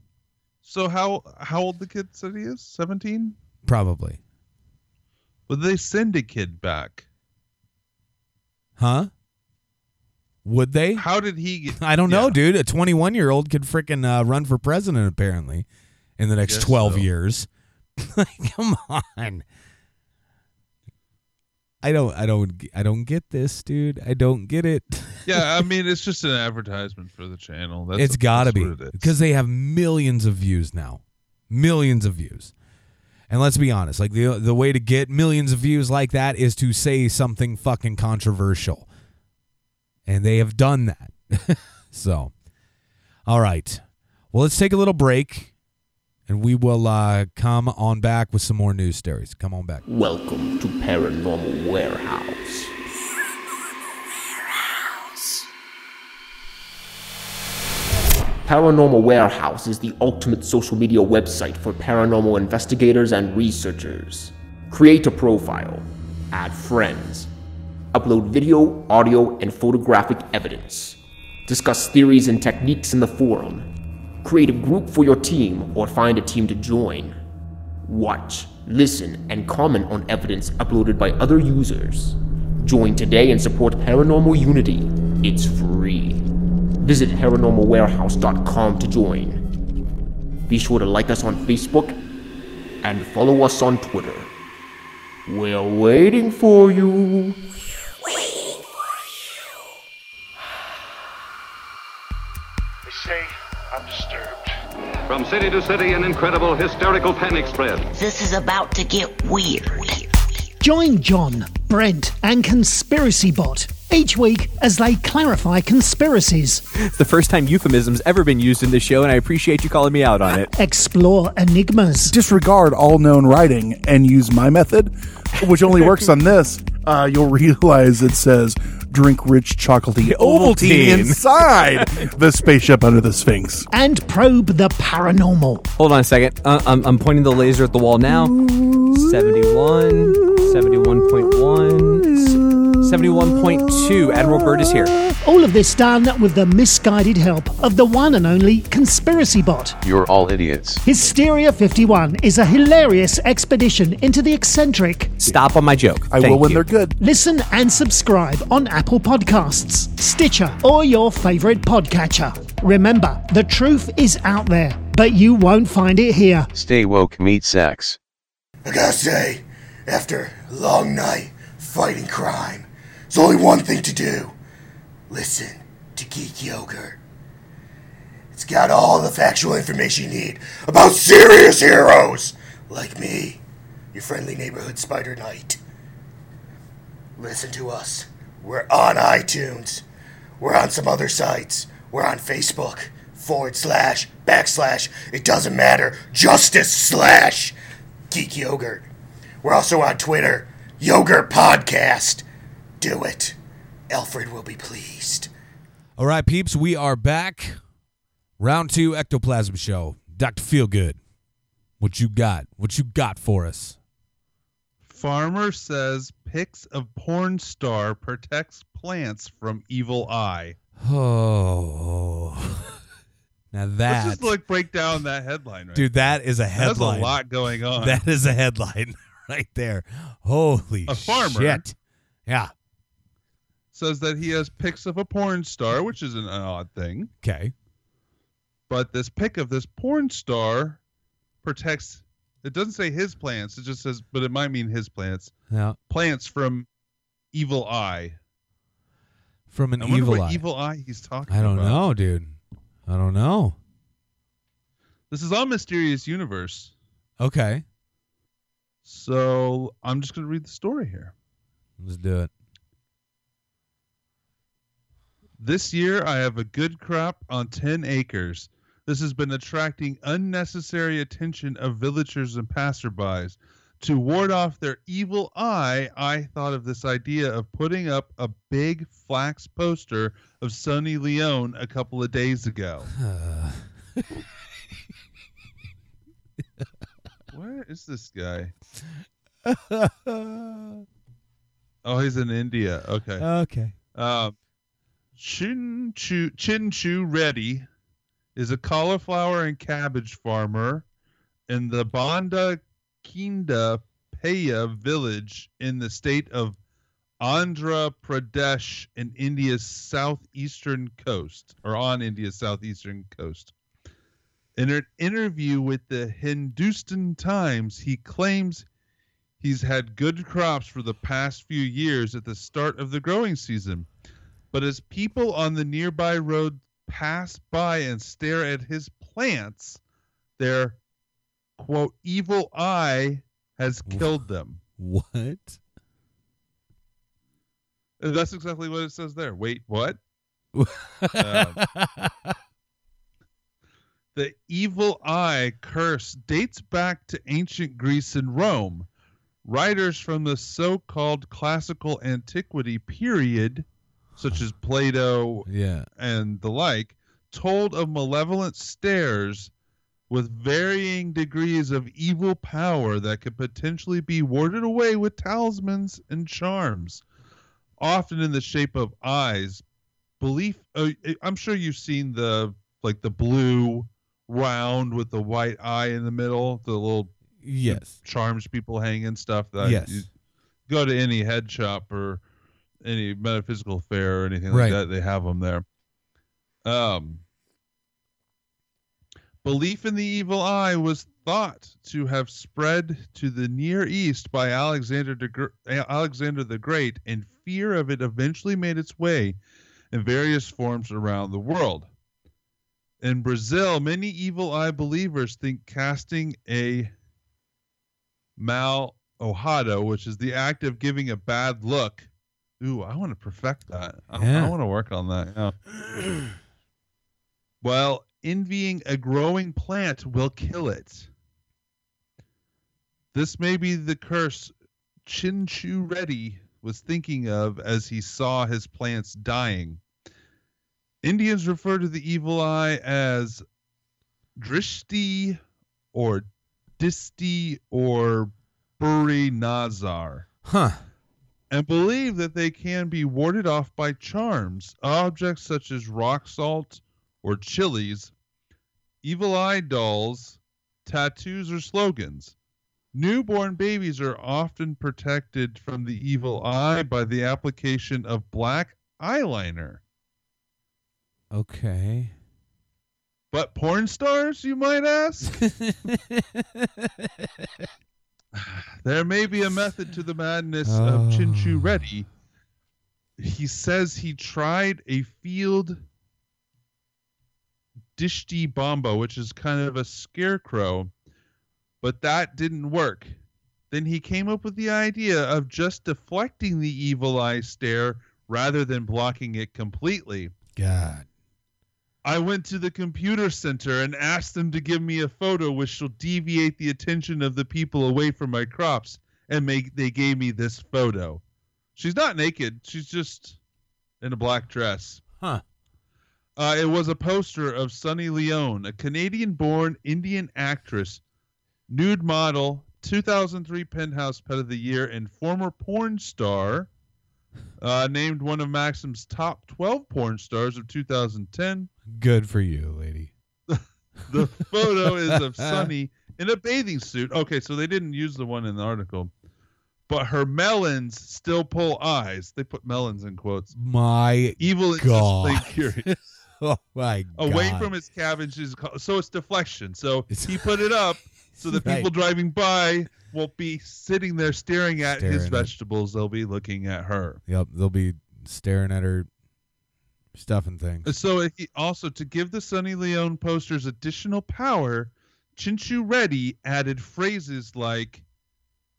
so how how old the kid said he is? Seventeen. Probably, But they send a kid back. huh? Would they? How did he get? [laughs] I don't know, Yeah. dude. A 21 year old could freaking uh, run for president apparently in the next 12 so. years. [laughs] Like, Come on. I don't I don't I don't get this, dude. I don't get it. [laughs] Yeah, I mean, it's just an advertisement for the channel. That's it's got to be what because they have millions of views now. Millions of views. And let's be honest, like the the way to get millions of views like that is to say something fucking controversial. And they have done that. [laughs] so, all right. Well, let's take a little break and we will uh, come on back with some more news stories. Come on back. Welcome to Paranormal Warehouse. Paranormal Warehouse is the ultimate social media website for paranormal investigators and researchers. Create a profile, add friends, upload video, audio, and photographic evidence, discuss theories and techniques in the forum, create a group for your team or find a team to join. Watch, listen, and comment on evidence uploaded by other users. Join today and support Paranormal Unity. It's free. Visit paranormalwarehouse.com to join. Be sure to like us on Facebook and follow us on Twitter. We're waiting for you. From city to city, an incredible hysterical panic spread. This is about to get weird. Join John, Brent, and Conspiracy Bot each week as they clarify conspiracies, It's the first time euphemism's ever been used in this show, and I appreciate you calling me out on it. explore enigmas, Disregard all known writing and use my method, which only works on this. Uh, you'll realize it says drink rich chocolatey Ovaltine Ovaltine. inside [laughs] the spaceship under the Sphinx. and probe the paranormal. Hold on a second. Uh, I'm, I'm pointing the laser at the wall now. 71, 71.1, 71.2. Admiral Byrd is here. All of this done with the misguided help of the one and only Conspiracy Bot. You're all idiots. Hysteria 51 is a hilarious expedition into the eccentric. Stop on my joke. I will when they're good. Listen and subscribe on Apple Podcasts, Stitcher, or your favorite podcatcher. Remember, the truth is out there, but you won't find it here. Stay woke, meet sex. I gotta say, after a long night fighting crime, there's only one thing to do. Listen to Geek Yogurt. It's got all the factual information you need about serious heroes like me, your friendly neighborhood Spider Knight. listen to us. We're on iTunes. We're on some other sites. We're on Facebook. Forward slash, backslash, it doesn't matter. Justice slash Geek Yogurt. We're also on Twitter. Yogurt Podcast. Do it. Alfred will be pleased. All right, peeps, we are back. Round two ectoplasm show. Dr. Feelgood. What you got? What you got for us? Farmer says pics of porn star protects plants from evil eye. Oh. [laughs] Now that Let's just like break down that headline, right? Dude, that is a There's headline. a lot going on. That is a headline [laughs] right there. Holy A farmer. shit. Yeah. Says that he has pics of a porn star, which is an odd thing. Okay. But this pic of this porn star protects. It doesn't say his plants. It just says, but it might mean his plants. Yeah. Plants from evil eye. From an I evil what eye. evil eye he's talking I don't about. know, dude. I don't know. This is all mysterious universe. Okay. So I'm just gonna read the story here. Let's do it. This year, I have a good crop on 10 acres. This has been attracting unnecessary attention of villagers and passerbys. To ward off their evil eye, I thought of this idea of putting up a big flax poster of Sunny Leone a couple of days ago. [sighs] Where is this guy? [laughs] Oh, he's in India. Okay. Okay. Um, Chinchu Chinchu Reddy is a cauliflower and cabbage farmer in the Banda Kinda Paya village in the state of Andhra Pradesh in India's southeastern coast, or on India's southeastern coast. In an interview with the Hindustan Times, he claims he's had good crops for the past few years at the start of the growing season. But as people on the nearby road pass by and stare at his plants, their quote evil eye has killed them. What? That's exactly what it says there. Wait, what? Um, [laughs] the evil eye curse dates back to ancient Greece and Rome. Writers from the so called classical antiquity period, such as Plato Yeah. and the like, told of malevolent stares with varying degrees of evil power that could potentially be warded away with talismans and charms, often in the shape of eyes. Belief, uh, I'm sure you've seen the like the blue round with the white eye in the middle, the little Yes. charms people hang and stuff. That Yes. you go to any head shop or any metaphysical fair or anything Right. like that, they have them there. Um, belief in the evil eye was thought to have spread to the Near East by Alexander the, Gr- Alexander the Great, and fear of it eventually made its way in various forms around the world. In Brazil, many evil eye believers think casting a mal ojado, which is the act of giving a bad look. Ooh, I want to perfect that. I, Yeah. I want to work on that. Yeah. [clears throat] well, envying a growing plant will kill it. This may be the curse Chinchu Reddy was thinking of as he saw his plants dying. Indians refer to the evil eye as drishti or disti or buri nazar Huh. And believe that they can be warded off by charms, objects such as rock salt or chilies, evil eye dolls, tattoos, or slogans. Newborn babies are often protected from the evil eye by the application of black eyeliner. Okay. But porn stars, you might ask? [laughs] there may be a method to the madness of ah. Chinchu Reddy. He says he tried a field dishti bomba, which is kind of a scarecrow, but that didn't work. Then he came up with the idea of just deflecting the evil eye stare rather than blocking it completely. God. I went to the computer center and asked them to give me a photo which will deviate the attention of the people away from my crops, and make they gave me this photo. She's not naked; she's just in a black dress. Huh. Uh, it was a poster of Sunny Leone, a Canadian-born Indian actress, nude model, 2003 Penthouse Pet of the Year, and former porn star. Uh, named one of Maxim's top 12 porn stars of 2010. Good for you, lady. [laughs] The photo is of [laughs] Sunny in a bathing suit. Okay, so they didn't use the one in the article, but her melons still pull eyes. They put melons in quotes. My Evil God. curious. [laughs] oh my Away from his cabin, she's so it's deflection. So he put it up so the Right. people driving by won't be sitting there staring at his Staring at- vegetables. They'll be looking at her. Yep, they'll be staring at her stuff and things. So he also to give the Sunny Leone posters additional power, Chinchu Reddy added phrases like,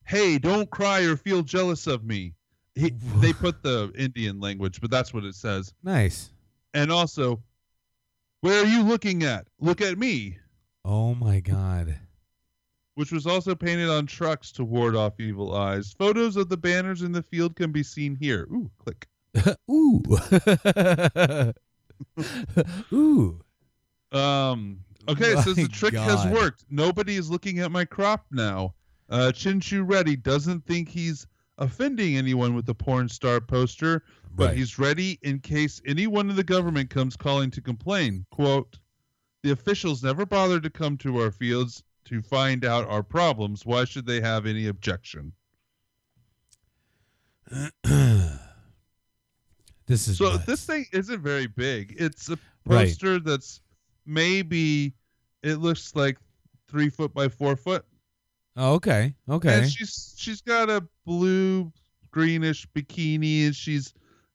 "Hey, don't cry or feel jealous of me." He, they [laughs] put the Indian language, but that's what it says. Nice. And also, where are you looking at? Look at me, Oh my God. which was also painted on trucks to ward off evil eyes. Photos of the banners in the field can be seen here. Ooh, click. [laughs] Ooh. [laughs] Ooh. Um. Okay, it says the trick has worked. Nobody is looking at my crop now. Uh, Chinchu Reddy doesn't think he's offending anyone with the porn star poster, but Right. he's ready in case anyone in the government comes calling to complain. Quote: The officials never bothered to come to our fields to find out our problems. Why should they have any objection? [clears throat] This is so. nuts. This thing isn't very big. It's a Right. poster that's maybe it looks like three foot by four foot. Oh, okay. Okay. And she's she's got a blue greenish bikini and she's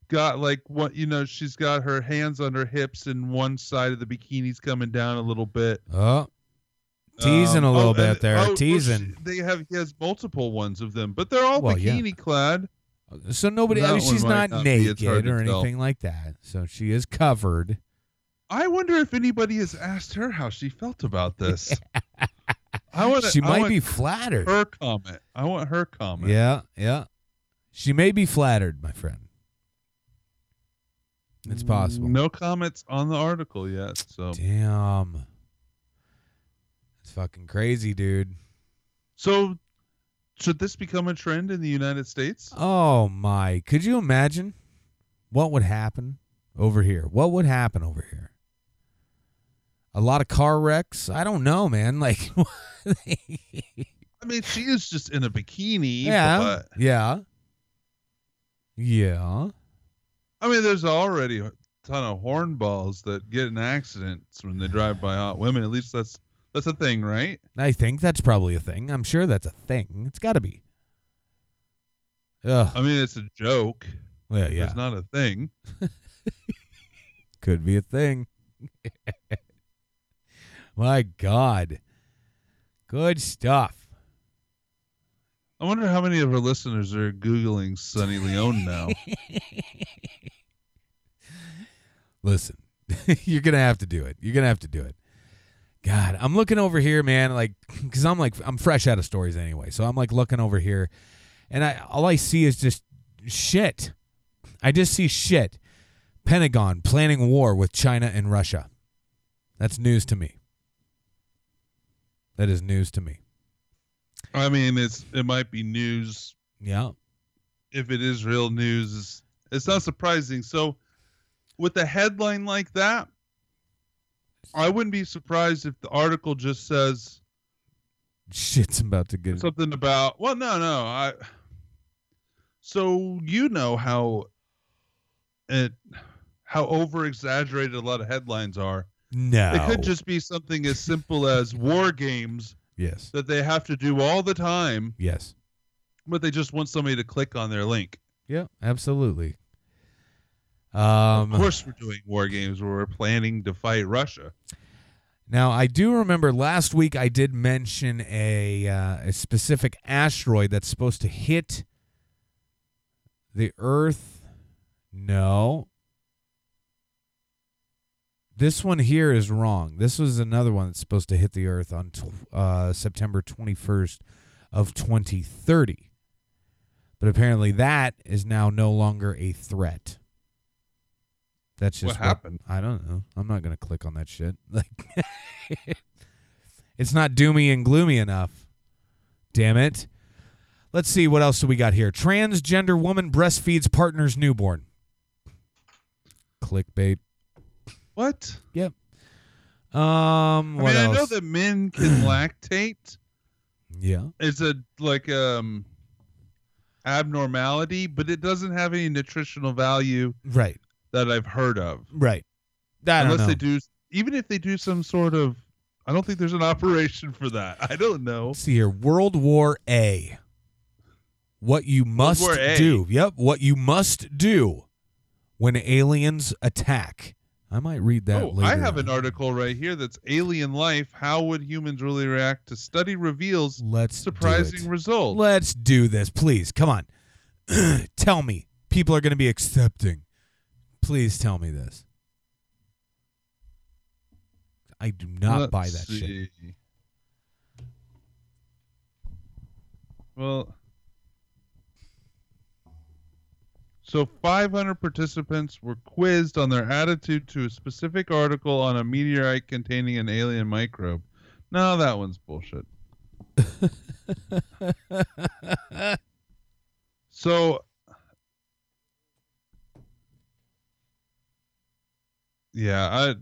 got like what you know, she's got her hands on her hips and one side of the bikini's coming down a little bit. Oh. Teasing a Um, little oh, bit there. oh, well, teasing. she- they have he has multiple ones of them, but they're all Well, yeah. bikini clad. So nobody. I mean, she's not, uh, not hard naked or tell. anything like that. So she is covered. I wonder if anybody has asked her how she felt about [laughs] this. I want She might be flattered. Her comment. I want her comment. Yeah, yeah. She may be flattered, my friend. It's possible. No comments on the article yet. So Damn. It's fucking crazy, dude. So, should this become a trend in the United States? Oh my. Could you imagine what would happen over here? What would happen over here? A lot of car wrecks? I don't know, man. [laughs] Like I mean, she is just in a bikini. Yeah. But, Yeah. Yeah. I mean, there's already a ton of hornballs that get in accidents when they drive by hot women. At least that's that's a thing, right? I think that's probably a thing. I'm sure that's a thing. It's got to be. Ugh. I mean, it's a joke. Well, yeah. It's not a thing. [laughs] Could be a thing. [laughs] My God. Good stuff. I wonder how many of our listeners are googling Sunny Leone now. [laughs] Listen, you're going to have to do it. You're going to have to do it. God, I'm looking over here, man, like, [laughs] because I'm like, I'm fresh out of stories anyway. So I'm like looking over here, and I all I see is just shit. I just see shit. Pentagon planning war with China and Russia. That's news to me. That is news to me. I mean, it's it might be news. Yeah. If it is real news, it's, it's not surprising. So, with a headline like that, I wouldn't be surprised if the article just says Shit's about to get. something about. Well, no, no. I. So you know how it how over exaggerated a lot of headlines are. No. It could just be something as simple as war games Yes. that they have to do all the time, Yes. but they just want somebody to click on their link. Yeah, absolutely. Um, of course, we're doing war games where we're planning to fight Russia. Now, I do remember last week I did mention a uh, a specific asteroid that's supposed to hit the Earth. No. This one here is wrong. This was another one that's supposed to hit the Earth on uh, September 21st of 2030. But apparently that is now no longer a threat. That's What just happened? I don't know. I'm not going to click on that shit. [laughs] Like It's not doomy and gloomy enough. Damn it. Let's see what else do we got here. Transgender woman breastfeeds partner's newborn. Clickbait. What? Yep. Um I mean, what I know that men can [clears throat] lactate. yeah. It's a like um abnormality, but it doesn't have any nutritional value Right. That I've heard of. Right. Don't Unless they do even if they do some sort of I don't think there's an operation for that. [laughs] I don't know. Let's see here. World War A. What you must do. Yep. What you must do when aliens attack. I might read that Oh, later. I have on. an article right here that's alien life. How would humans really react to study reveals Let's surprising it. results? Let's do this, please. Come on. [clears throat] tell me. People are going to be accepting. Please tell me this. I do not Let's buy that shit. Well, so 500 participants were quizzed on their attitude to a specific article on a meteorite containing an alien microbe. No, that one's bullshit. [laughs] so, yeah,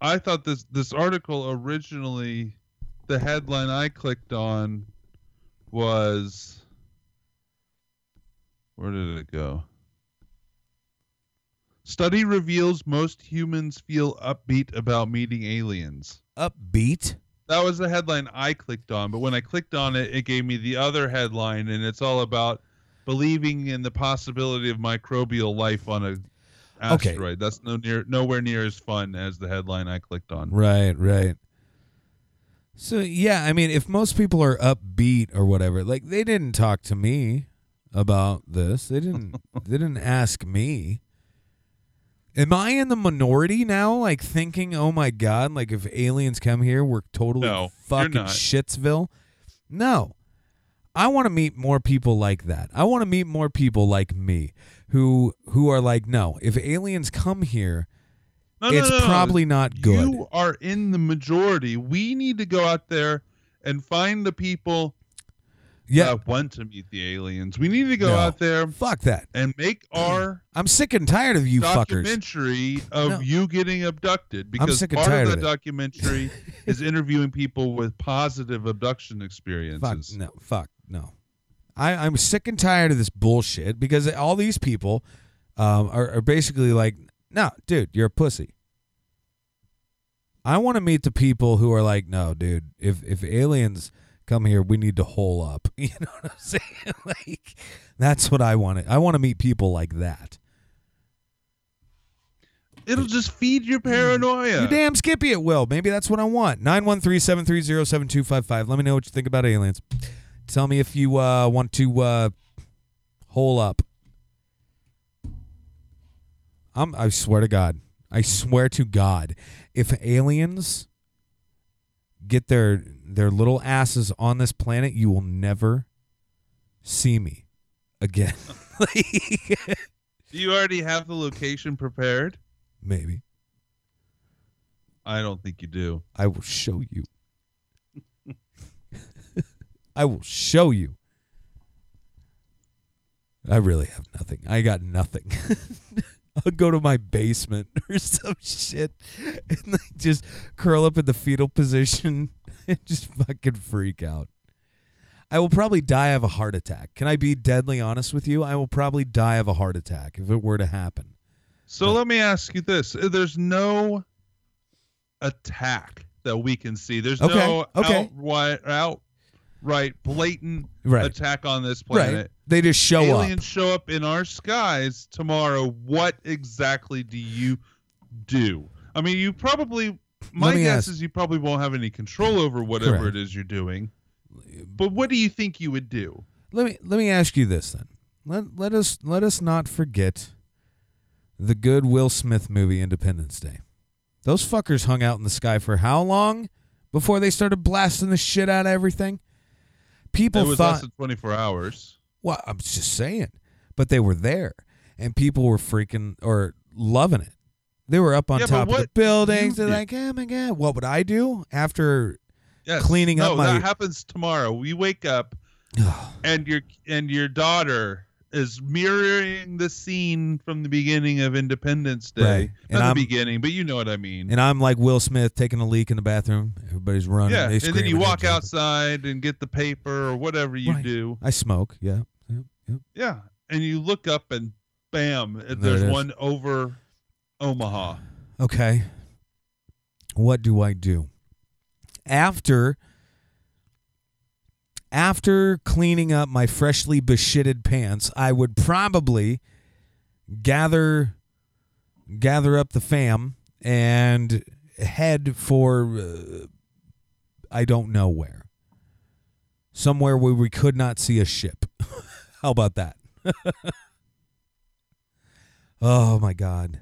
I I thought this this article originally the headline I clicked on was where did it go? Study reveals most humans feel upbeat about meeting aliens. Upbeat? That was the headline I clicked on, but when I clicked on it, it gave me the other headline, and it's all about believing in the possibility of microbial life on a Okay. asteroid. That's no near nowhere near as fun as the headline I clicked on. Right, right. So yeah, I mean, if most people are upbeat or whatever, like they didn't talk to me about this. They didn't. [laughs] they didn't ask me. Am I in the minority now? Like thinking, oh my god, like if aliens come here, we're totally No, fucking shitsville. No, I want to meet more people like that. I want to meet more people like me who who are like, no, if aliens come here, No, it's no, no. probably not good. You are in the majority. We need to go out there and find the people Yeah. that want to meet the aliens. We need to go out there Fuck that. and make our [clears throat] I'm sick and tired of you fuckers. documentary of you getting abducted because sick and part tired of of that it. documentary [laughs] is interviewing people with positive abduction experiences. Fuck no, fuck no. I, I'm sick and tired of this bullshit because all these people um, are, are basically like, no, dude, you're a pussy. I want to meet the people who are like, no, dude, if if aliens come here, we need to hole up. [laughs] You know what I'm saying? [laughs] like, that's what I want. to I want to meet people like that. It'll just feed your paranoia. You damn Skippy, it will. Maybe that's what I want. 913 730 7255. Let me know what you think about aliens. Tell me if you uh, want to uh, hole up. I'm, I swear to God. I swear to God. If aliens get their their little asses on this planet, you will never see me again. [laughs] Do you already have the location prepared? Maybe. I don't think you do. I will show you. I will show you. I really have nothing. I got nothing. [laughs] I'll go to my basement [laughs] or some shit and like just curl up in the fetal position [laughs] and just fucking freak out. I will probably die of a heart attack. Can I be deadly honest with you? I will probably die of a heart attack if it were to happen. So let me ask you this: There's no attack that we can see. There's Okay, no okay. outright, outright blatant Right. attack on this Right. planet. They just show Aliens up. show up in our skies tomorrow. What exactly do you do? I mean, you probably my guess ask- is you probably won't have any control over whatever Correct. it is you're doing. But what do you think you would do? Let me let me ask you this then. Let let us let us not forget the good Will Smith movie Independence Day. Those fuckers hung out in the sky for how long before they started blasting the shit out of everything? People it was thought less than 24 hours. Well, I'm just saying. But they were there and people were freaking or loving it. They were up on Yeah, top of the buildings. They're did- like, oh my God. What would I do after Yes. cleaning no, up my that happens tomorrow. We wake up [sighs] and your and your daughter is mirroring the scene from the beginning of Independence Day. Right. Not I'm- the beginning, but you know what I mean. and I'm like Will Smith taking a leak in the bathroom. Everybody's running. yeah, and then you walk outside and get the paper or whatever you Right. do. I smoke. Yeah. yeah. Yep. Yeah, and you look up and bam, There there's one over Omaha. Okay. What do I do? After after cleaning up my freshly beshitted pants, I would probably gather gather up the fam and head for uh, I don't know where. Somewhere where we could not see a ship. [laughs] How about that? [laughs] oh my god.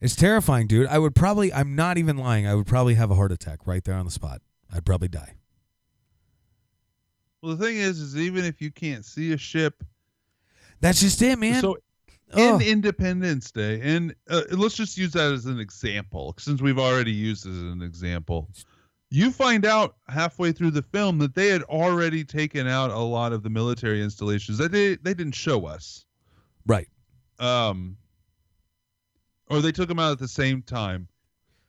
It's terrifying, dude. I would probably, I'm not even lying. I would probably have a heart attack right there on the spot. I'd probably die. Well, the thing is, is even if you can't see a ship, That's just it, man. So in Independence Day, and uh, let's just use that as an example, since we've already used it as an example. You find out halfway through the film that they had already taken out a lot of the military installations that they they didn't show us. Right. Um, or they took them out at the same time.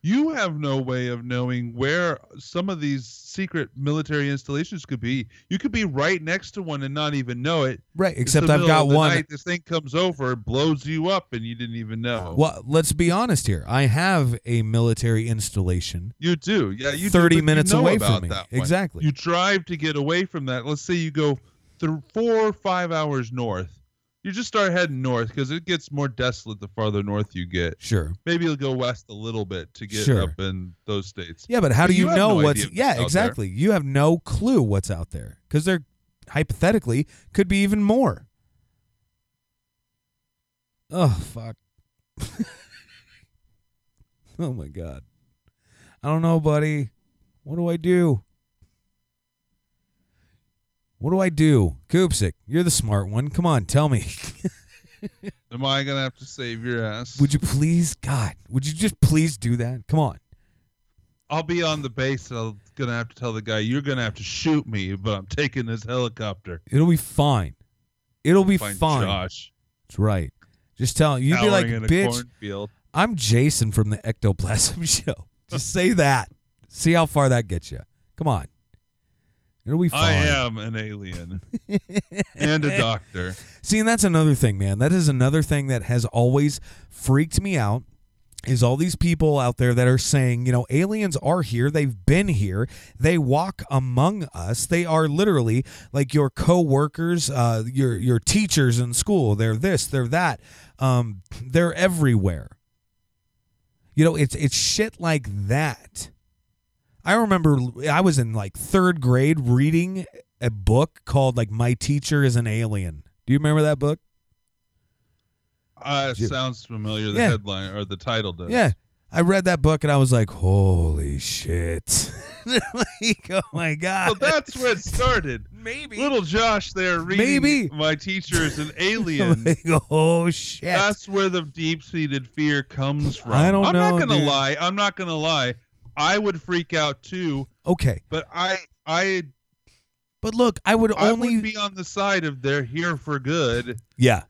You have no way of knowing where some of these secret military installations could be. You could be right next to one and not even know it. Right, except I've got one- night, this thing comes over, it blows you up, and you didn't even know. Well, let's be honest here. I have a military installation. You do, yeah. You do, 30 you minutes know away from me. Exactly. You drive to get away from that. Let's say you go through four or five hours north. You just start heading north because it gets more desolate the farther north you get. Sure. Maybe you'll go west a little bit to get Sure. up in those states. Yeah, but how do you, have know no what's idea Yeah, out there. exactly. You have no clue what's out there cuz there hypothetically could be even more. Oh, fuck. [laughs] oh my god. I don't know, buddy. What do I do? What do I do? Koopsik, you're the smart one. Come on, tell me. [laughs] Am I gonna have to save your ass? would you please, God, would you just please do that? Come on. I'll be on the base. and I'm gonna have to tell the guy you're gonna have to shoot me, but I'm taking this helicopter. It'll be fine. It'll be fine. Josh. That's right. Just tell you'd be like, cowering in a bitch. I'm Jason from the Ectoplasm [laughs] Show. Just say that. See how far that gets you. Come on. It'll be fine. I am an alien [laughs] and a doctor. See, and that's another thing, man. That is another thing that has always freaked me out. Is all these people out there that are saying, you know, aliens are here. They've been here. They walk among us. They are literally like your co-workers, uh, your your teachers in school. They're this. They're that. Um, they're everywhere. You know, it's it's shit like that. I remember I was in like third grade reading a book called like My Teacher is an Alien. Do you remember that book? Uh, sounds familiar. The Yeah. headline or the title does. Yeah. I read that book and I was like, holy shit. [laughs] like, oh my God. Well, that's where it started. [laughs] Maybe. Little Josh there reading Maybe. My Teacher is an Alien. [laughs] Like, oh shit. That's where the deep-seated fear comes from. I don't I'm know, not gonna lie. I'm not gonna lie. I would freak out too. Okay. But I, I, But look, I would I only would be on the side of they're here for good. Yeah.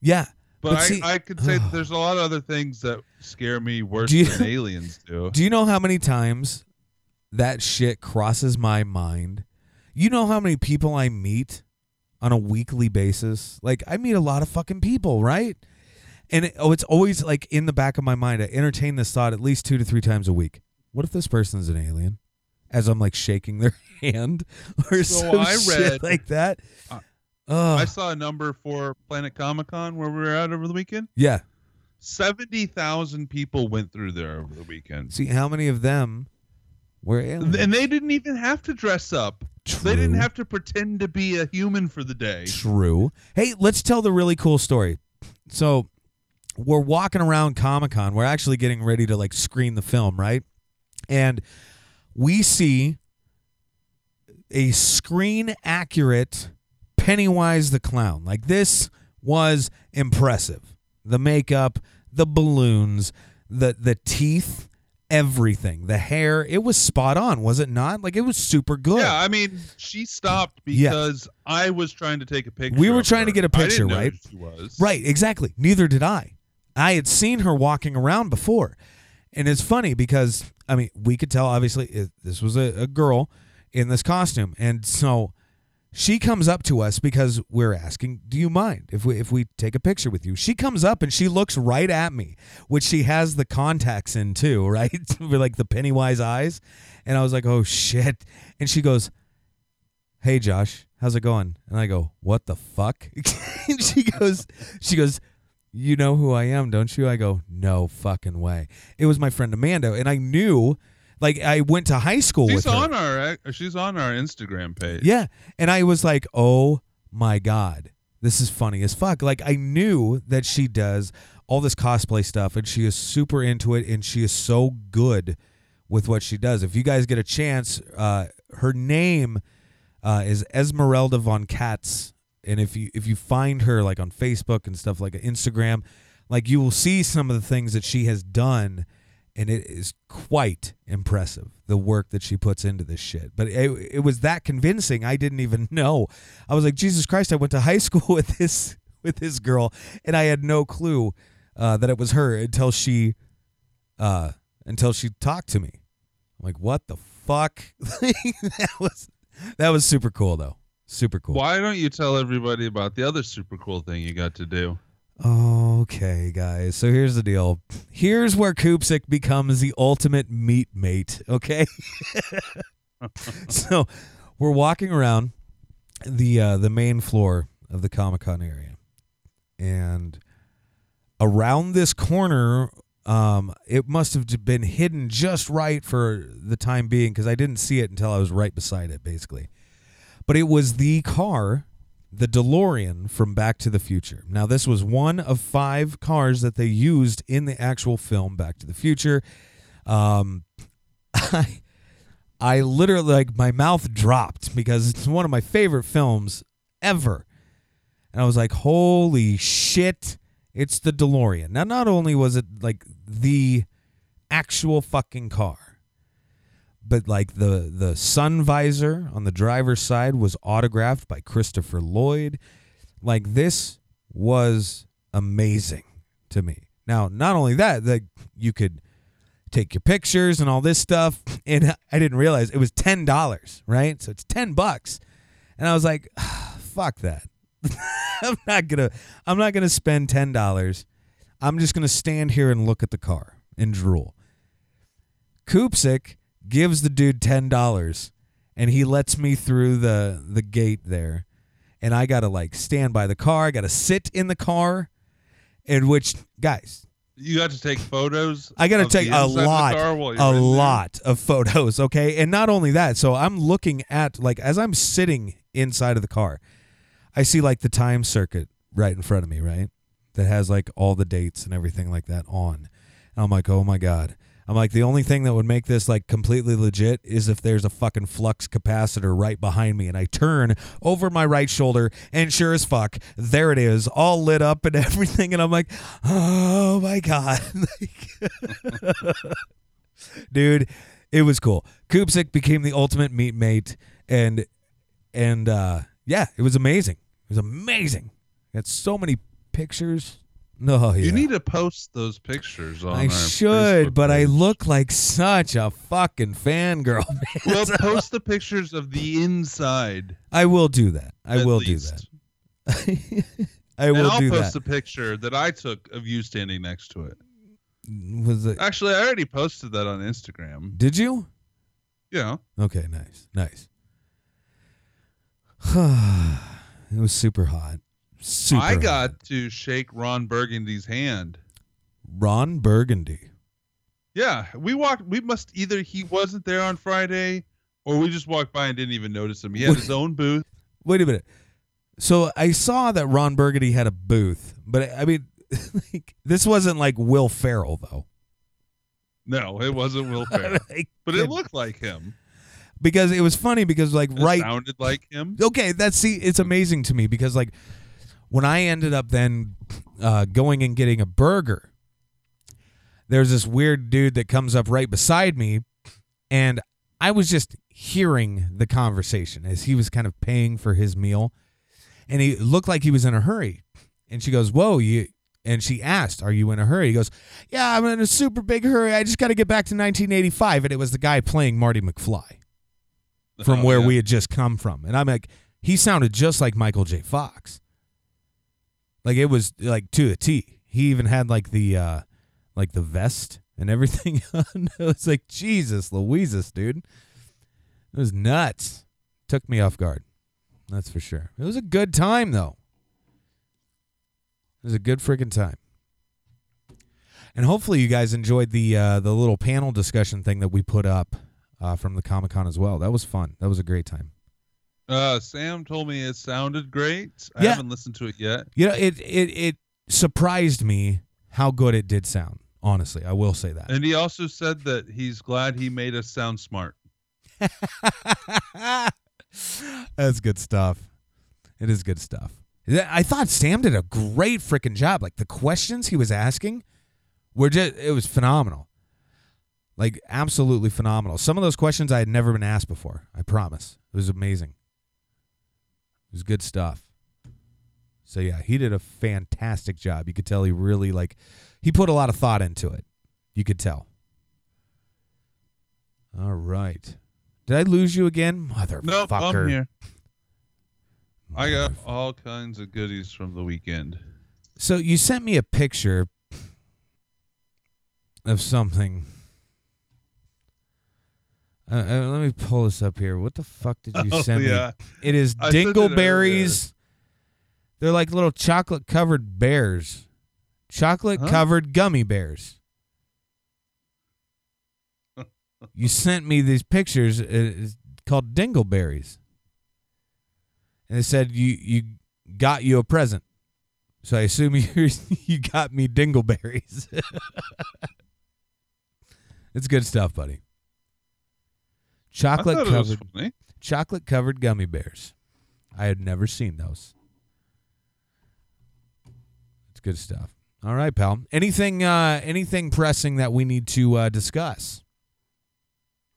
Yeah. But, I, see, I could say that [sighs] there's a lot of other things that scare me worse you- than [laughs] aliens do. Do you know how many times that shit crosses my mind? You know how many people I meet on a weekly basis? Like I meet a lot of fucking people, right? And it, oh, it's always like in the back of my mind. I entertain this thought at least two to three times a week. What if this person's an alien? As I'm like shaking their [laughs] hand or So some I shit read- like that. I- I saw a number for Planet Comic Con where we were at over the weekend. yeah, Seventy thousand people went through there over the weekend, See how many of them were aliens? and they didn't even have to dress up. They didn't have to pretend to be a human for the day. True. Hey, let's tell the really cool story. So, we're walking around Comic Con. We're actually getting ready to like screen the film, right? And we see a screen accurate Pennywise the Clown. Like, this was impressive. The makeup, the balloons, the the teeth, everything. The hair, it was spot on, was it not? Like it was super good. Yeah, I mean, she stopped Yeah. because I was trying to take a picture. We were trying to get a picture, right? who She was. Right, exactly. Neither did I. I had seen her walking around before. And it's funny because, I mean, we could tell obviously it, this was a, a girl in this costume. And so she comes up to us because we're asking, "Do you mind if we if we take a picture with you?" She comes up and she looks right at me, which she has the contacts in too, [laughs] right? Like the Pennywise eyes. And I was like, "Oh shit." And she goes, "Hey Josh, how's it going?" And I go, "What the fuck?" [laughs] and she goes, she goes, "You know who I am, don't you?" I go, "No fucking way." It was my friend Amanda, and I knew, like, I went to high school She's with her. on our she's on our Instagram page. Yeah. And I was like, oh my God, this is funny as fuck. Like, I knew that she does all this cosplay stuff and she is super into it and she is so good with what she does. If you guys get a chance, uh, her name uh, is Esmeralda von Katz. And if you if you find her like on Facebook and stuff like Instagram, like you will see some of the things that she has done and it is quite impressive the work that she puts into this shit. But it, it was that convincing. I didn't even [laughs] know. I was like, Jesus Christ! I went to [laughs] high school with this with this girl, and I had no clue uh, that it was her until she uh, until she talked to me. I'm like, what the fuck? [laughs] that was that was super cool though. Super cool. Why don't you tell everybody about the other super cool thing you got to do? Okay, guys. So here's the deal. Here's where Koopsik becomes the ultimate meat mate. Okay. [laughs] so we're walking around the uh, the main floor of the Comic Con area, and around this corner, um, it must have been hidden just right for the time being because I didn't see it until I was right beside it, basically. But it was the car the DeLorean from Back to the Future. Now, this was one of five cars that they used in the actual film Back to the Future. Um, [laughs] I, I literally like my mouth dropped because it's one of my favorite films ever, and I was like, "Holy shit!" It's the DeLorean. Now, not only was it like the actual fucking car, but like the the sun visor on the driver's side was autographed by Christopher Lloyd. Like this was amazing to me. Now, not only that, that you could take your pictures and all this stuff, and I didn't realize it was ten dollars, right? So it's ten bucks, and I was like, [sighs] "Fuck that! [laughs] I'm not gonna, I'm not gonna spend ten dollars. I'm just gonna stand here and look at the car and drool." Koopsik gives the dude ten dollars and he lets me through the the gate there. And i gotta like stand by the car. I gotta sit in the car in which guys You got to take photos. i gotta take a inside of the lot car while you're a there? lot of photos okay? And not only that so i'm looking at like as i'm sitting inside of the car i see like the time circuit right in front of me right? That has like all the dates and everything like that on. And i'm like oh my god I'm like, the only thing that would make this like completely legit is if there's a fucking flux capacitor right behind me and I turn over my right shoulder and sure as fuck, there it is, all lit up and [laughs] everything. And I'm like, oh my God. [laughs] [laughs] Dude, it was cool. Koopsik became the ultimate meat mate and and uh yeah, it was amazing. It was amazing. Got so many pictures. Oh, no, yeah. You need to post those pictures on I should, Facebook but I look like such a fucking fangirl. [laughs] Man. Well, post the pictures of the inside. I will do that. I will least. do that. [laughs] I and will I'll do post that. a picture that I took of you standing next to it. Was it? Actually, I already posted that on Instagram. Did you? Yeah. Okay, nice, nice. [sighs] it was super hot. Super. I got to shake Ron Burgundy's hand. Ron Burgundy. Yeah, we walked. We must either he wasn't there on Friday, or we just walked by and didn't even notice him. He had his own booth. Wait a minute. So I saw that Ron Burgundy had a booth, but I mean, [laughs] like, this wasn't like Will Ferrell though, No, it wasn't Will [laughs] Ferrell, but it looked like him. because it was funny because like It right sounded like him. okay that's see it's amazing to me because like when i ended up then uh, going and getting a burger there's this weird dude that comes up right beside me and i was just hearing the conversation as he was kind of paying for his meal and he looked like he was in a hurry and she goes whoa you and she asked are you in a hurry he goes yeah i'm in a super big hurry i just got to get back to 1985 and it was the guy playing marty mcfly from Oh, where yeah. we had just come from. And I'm like, he sounded just like Michael J. Fox. Like it was like to a T. He even had like the uh like the vest and everything [laughs] on. It was like Jesus Louises, dude. It was nuts. Took me off guard. That's for sure. It was a good time though. It was a good freaking time. And hopefully you guys enjoyed the uh, the little panel discussion thing that we put up uh, from the Comic Con as well. That was fun. That was a great time. Uh, Sam told me it sounded great. I Yeah. haven't listened to it yet. You know, it it it surprised me how good it did sound. Honestly, I will say that. And he also said that he's glad he made us sound smart. [laughs] That's good stuff. It is good stuff. I thought Sam did a great freaking job. Like the questions he was asking were just it was phenomenal. Like absolutely phenomenal. Some of those questions I had never been asked before. I promise. It was amazing. It was good stuff. So yeah, he did a fantastic job. You could tell he really like he put a lot of thought into it. You could tell. All right. Did I lose you again? Motherfucker. Nope, I'm here. I got all kinds of goodies from the weekend. So you sent me a picture of something. Uh, uh, let me pull this up here. What the fuck did you [laughs] Oh, send yeah. me? It is I sent it dingleberries. They're like little chocolate covered bears. Chocolate covered gummy bears. you [laughs] sent me these pictures. uh, It's called dingleberries. And it said you you got you a present. So I assume [laughs] you you got me dingleberries. it's good stuff, buddy. Chocolate thought it was covered chocolate covered gummy bears. I had never seen those. It's good stuff. All right, pal. Anything uh anything pressing that we need to uh discuss?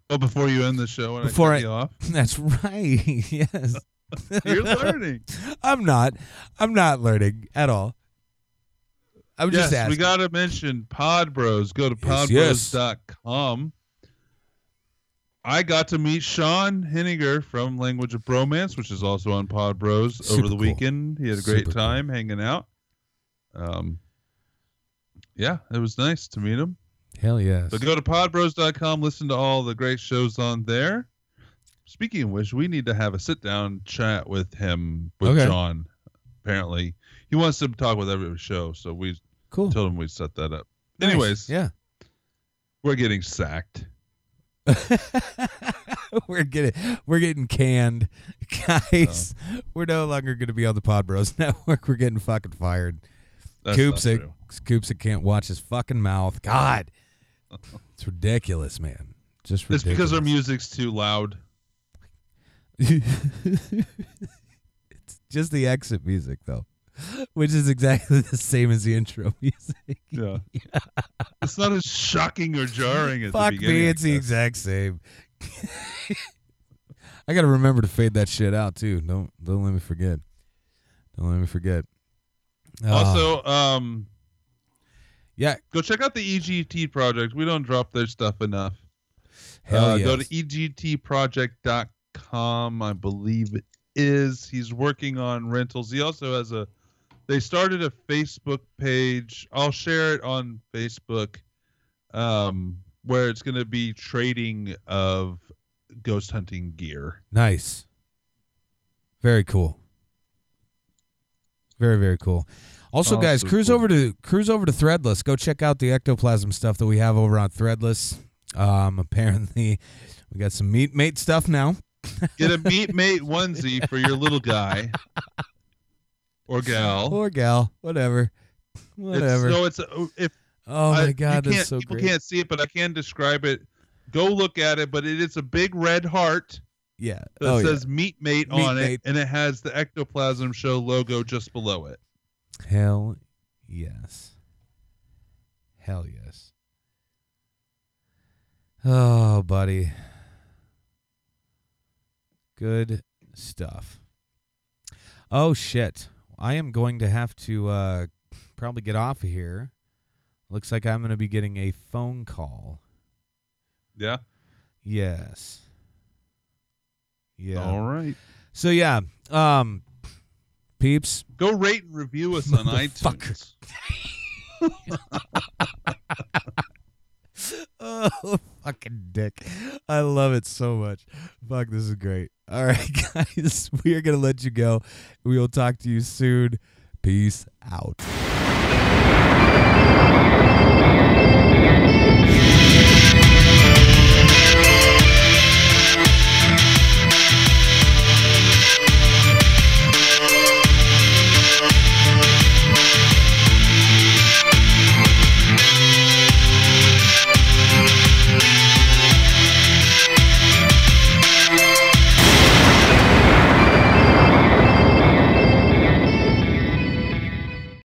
Oh, before you end the show and Before I, I you off. [laughs] That's right. [laughs] yes. [laughs] You're learning. I'm not. I'm not learning at all. I'm yes, just asking. we got to mention Pod Bros. Go to Yes, yes. I got to meet Sean Henniger from Language of Bromance, which is also on Pod Bros over the cool. weekend. He had a great Super cool. time hanging out. Um, yeah, it was nice to meet him. Hell yes. So go to podbros.com, listen to all the great shows on there. Speaking of which, we need to have a sit down chat with him, with Okay. John. Apparently, he wants to talk with every show, so we cool. told him we'd set that up. Nice. Anyways, yeah. we're getting sacked. [laughs] we're getting we're getting canned, [laughs] guys. Oh. We're no longer going to be on the Pod Bros [laughs] Network. We're getting fucking fired. That's. Koopsick can't watch his fucking mouth. God, it's ridiculous, man. Just ridiculous. It's because our music's too loud. it's just the exit music though, [laughs] which is exactly the same as the intro [laughs] music. [laughs] Yeah. It's not as shocking or jarring as Fuck the beginning. Fuck me, it's the exact same. I gotta remember to fade that shit out too. Don't don't let me forget. Don't let me forget. Ah, Also, um, yeah, go check out the EGT project. We don't drop their stuff enough. Hell uh, Go yes. to E egtproject.com, I believe it is. He's working on rentals. He also has a. They started a Facebook page. I'll share it on Facebook, um, where it's going to be trading of ghost hunting gear. nice. Very cool. Very very cool. Also, guys, Also cruise cool. over to cruise over to Threadless. Go check out the ectoplasm stuff that we have over on Threadless. Um, [laughs] apparently, we got some meat mate stuff now. Get a [laughs] meat mate onesie for your little guy or gal. or gal, whatever, whatever. It's, no, it's uh, if. Oh I- my you God, that's so people great. can't see it, but I can describe it. Go look at it, but it is a big red heart yeah. that Oh, yeah. says "Meat Mate" Meat on Mate. it, and it has the Ectoplasm Show logo just below it. Hell yes. Hell yes. Oh, buddy. Good stuff. Oh shit. I am going to have to uh probably get off of here. Looks like I'm going to be getting a phone call. Yeah. Yes. Yeah. All right. So yeah, um peeps, Go rate and review us on [laughs] iTunes. [laughs] [laughs] oh, fucking dick. I love it so much. Fuck, this is great. All right, [laughs] guys, we are going to let you go. We will talk to you soon. Peace out.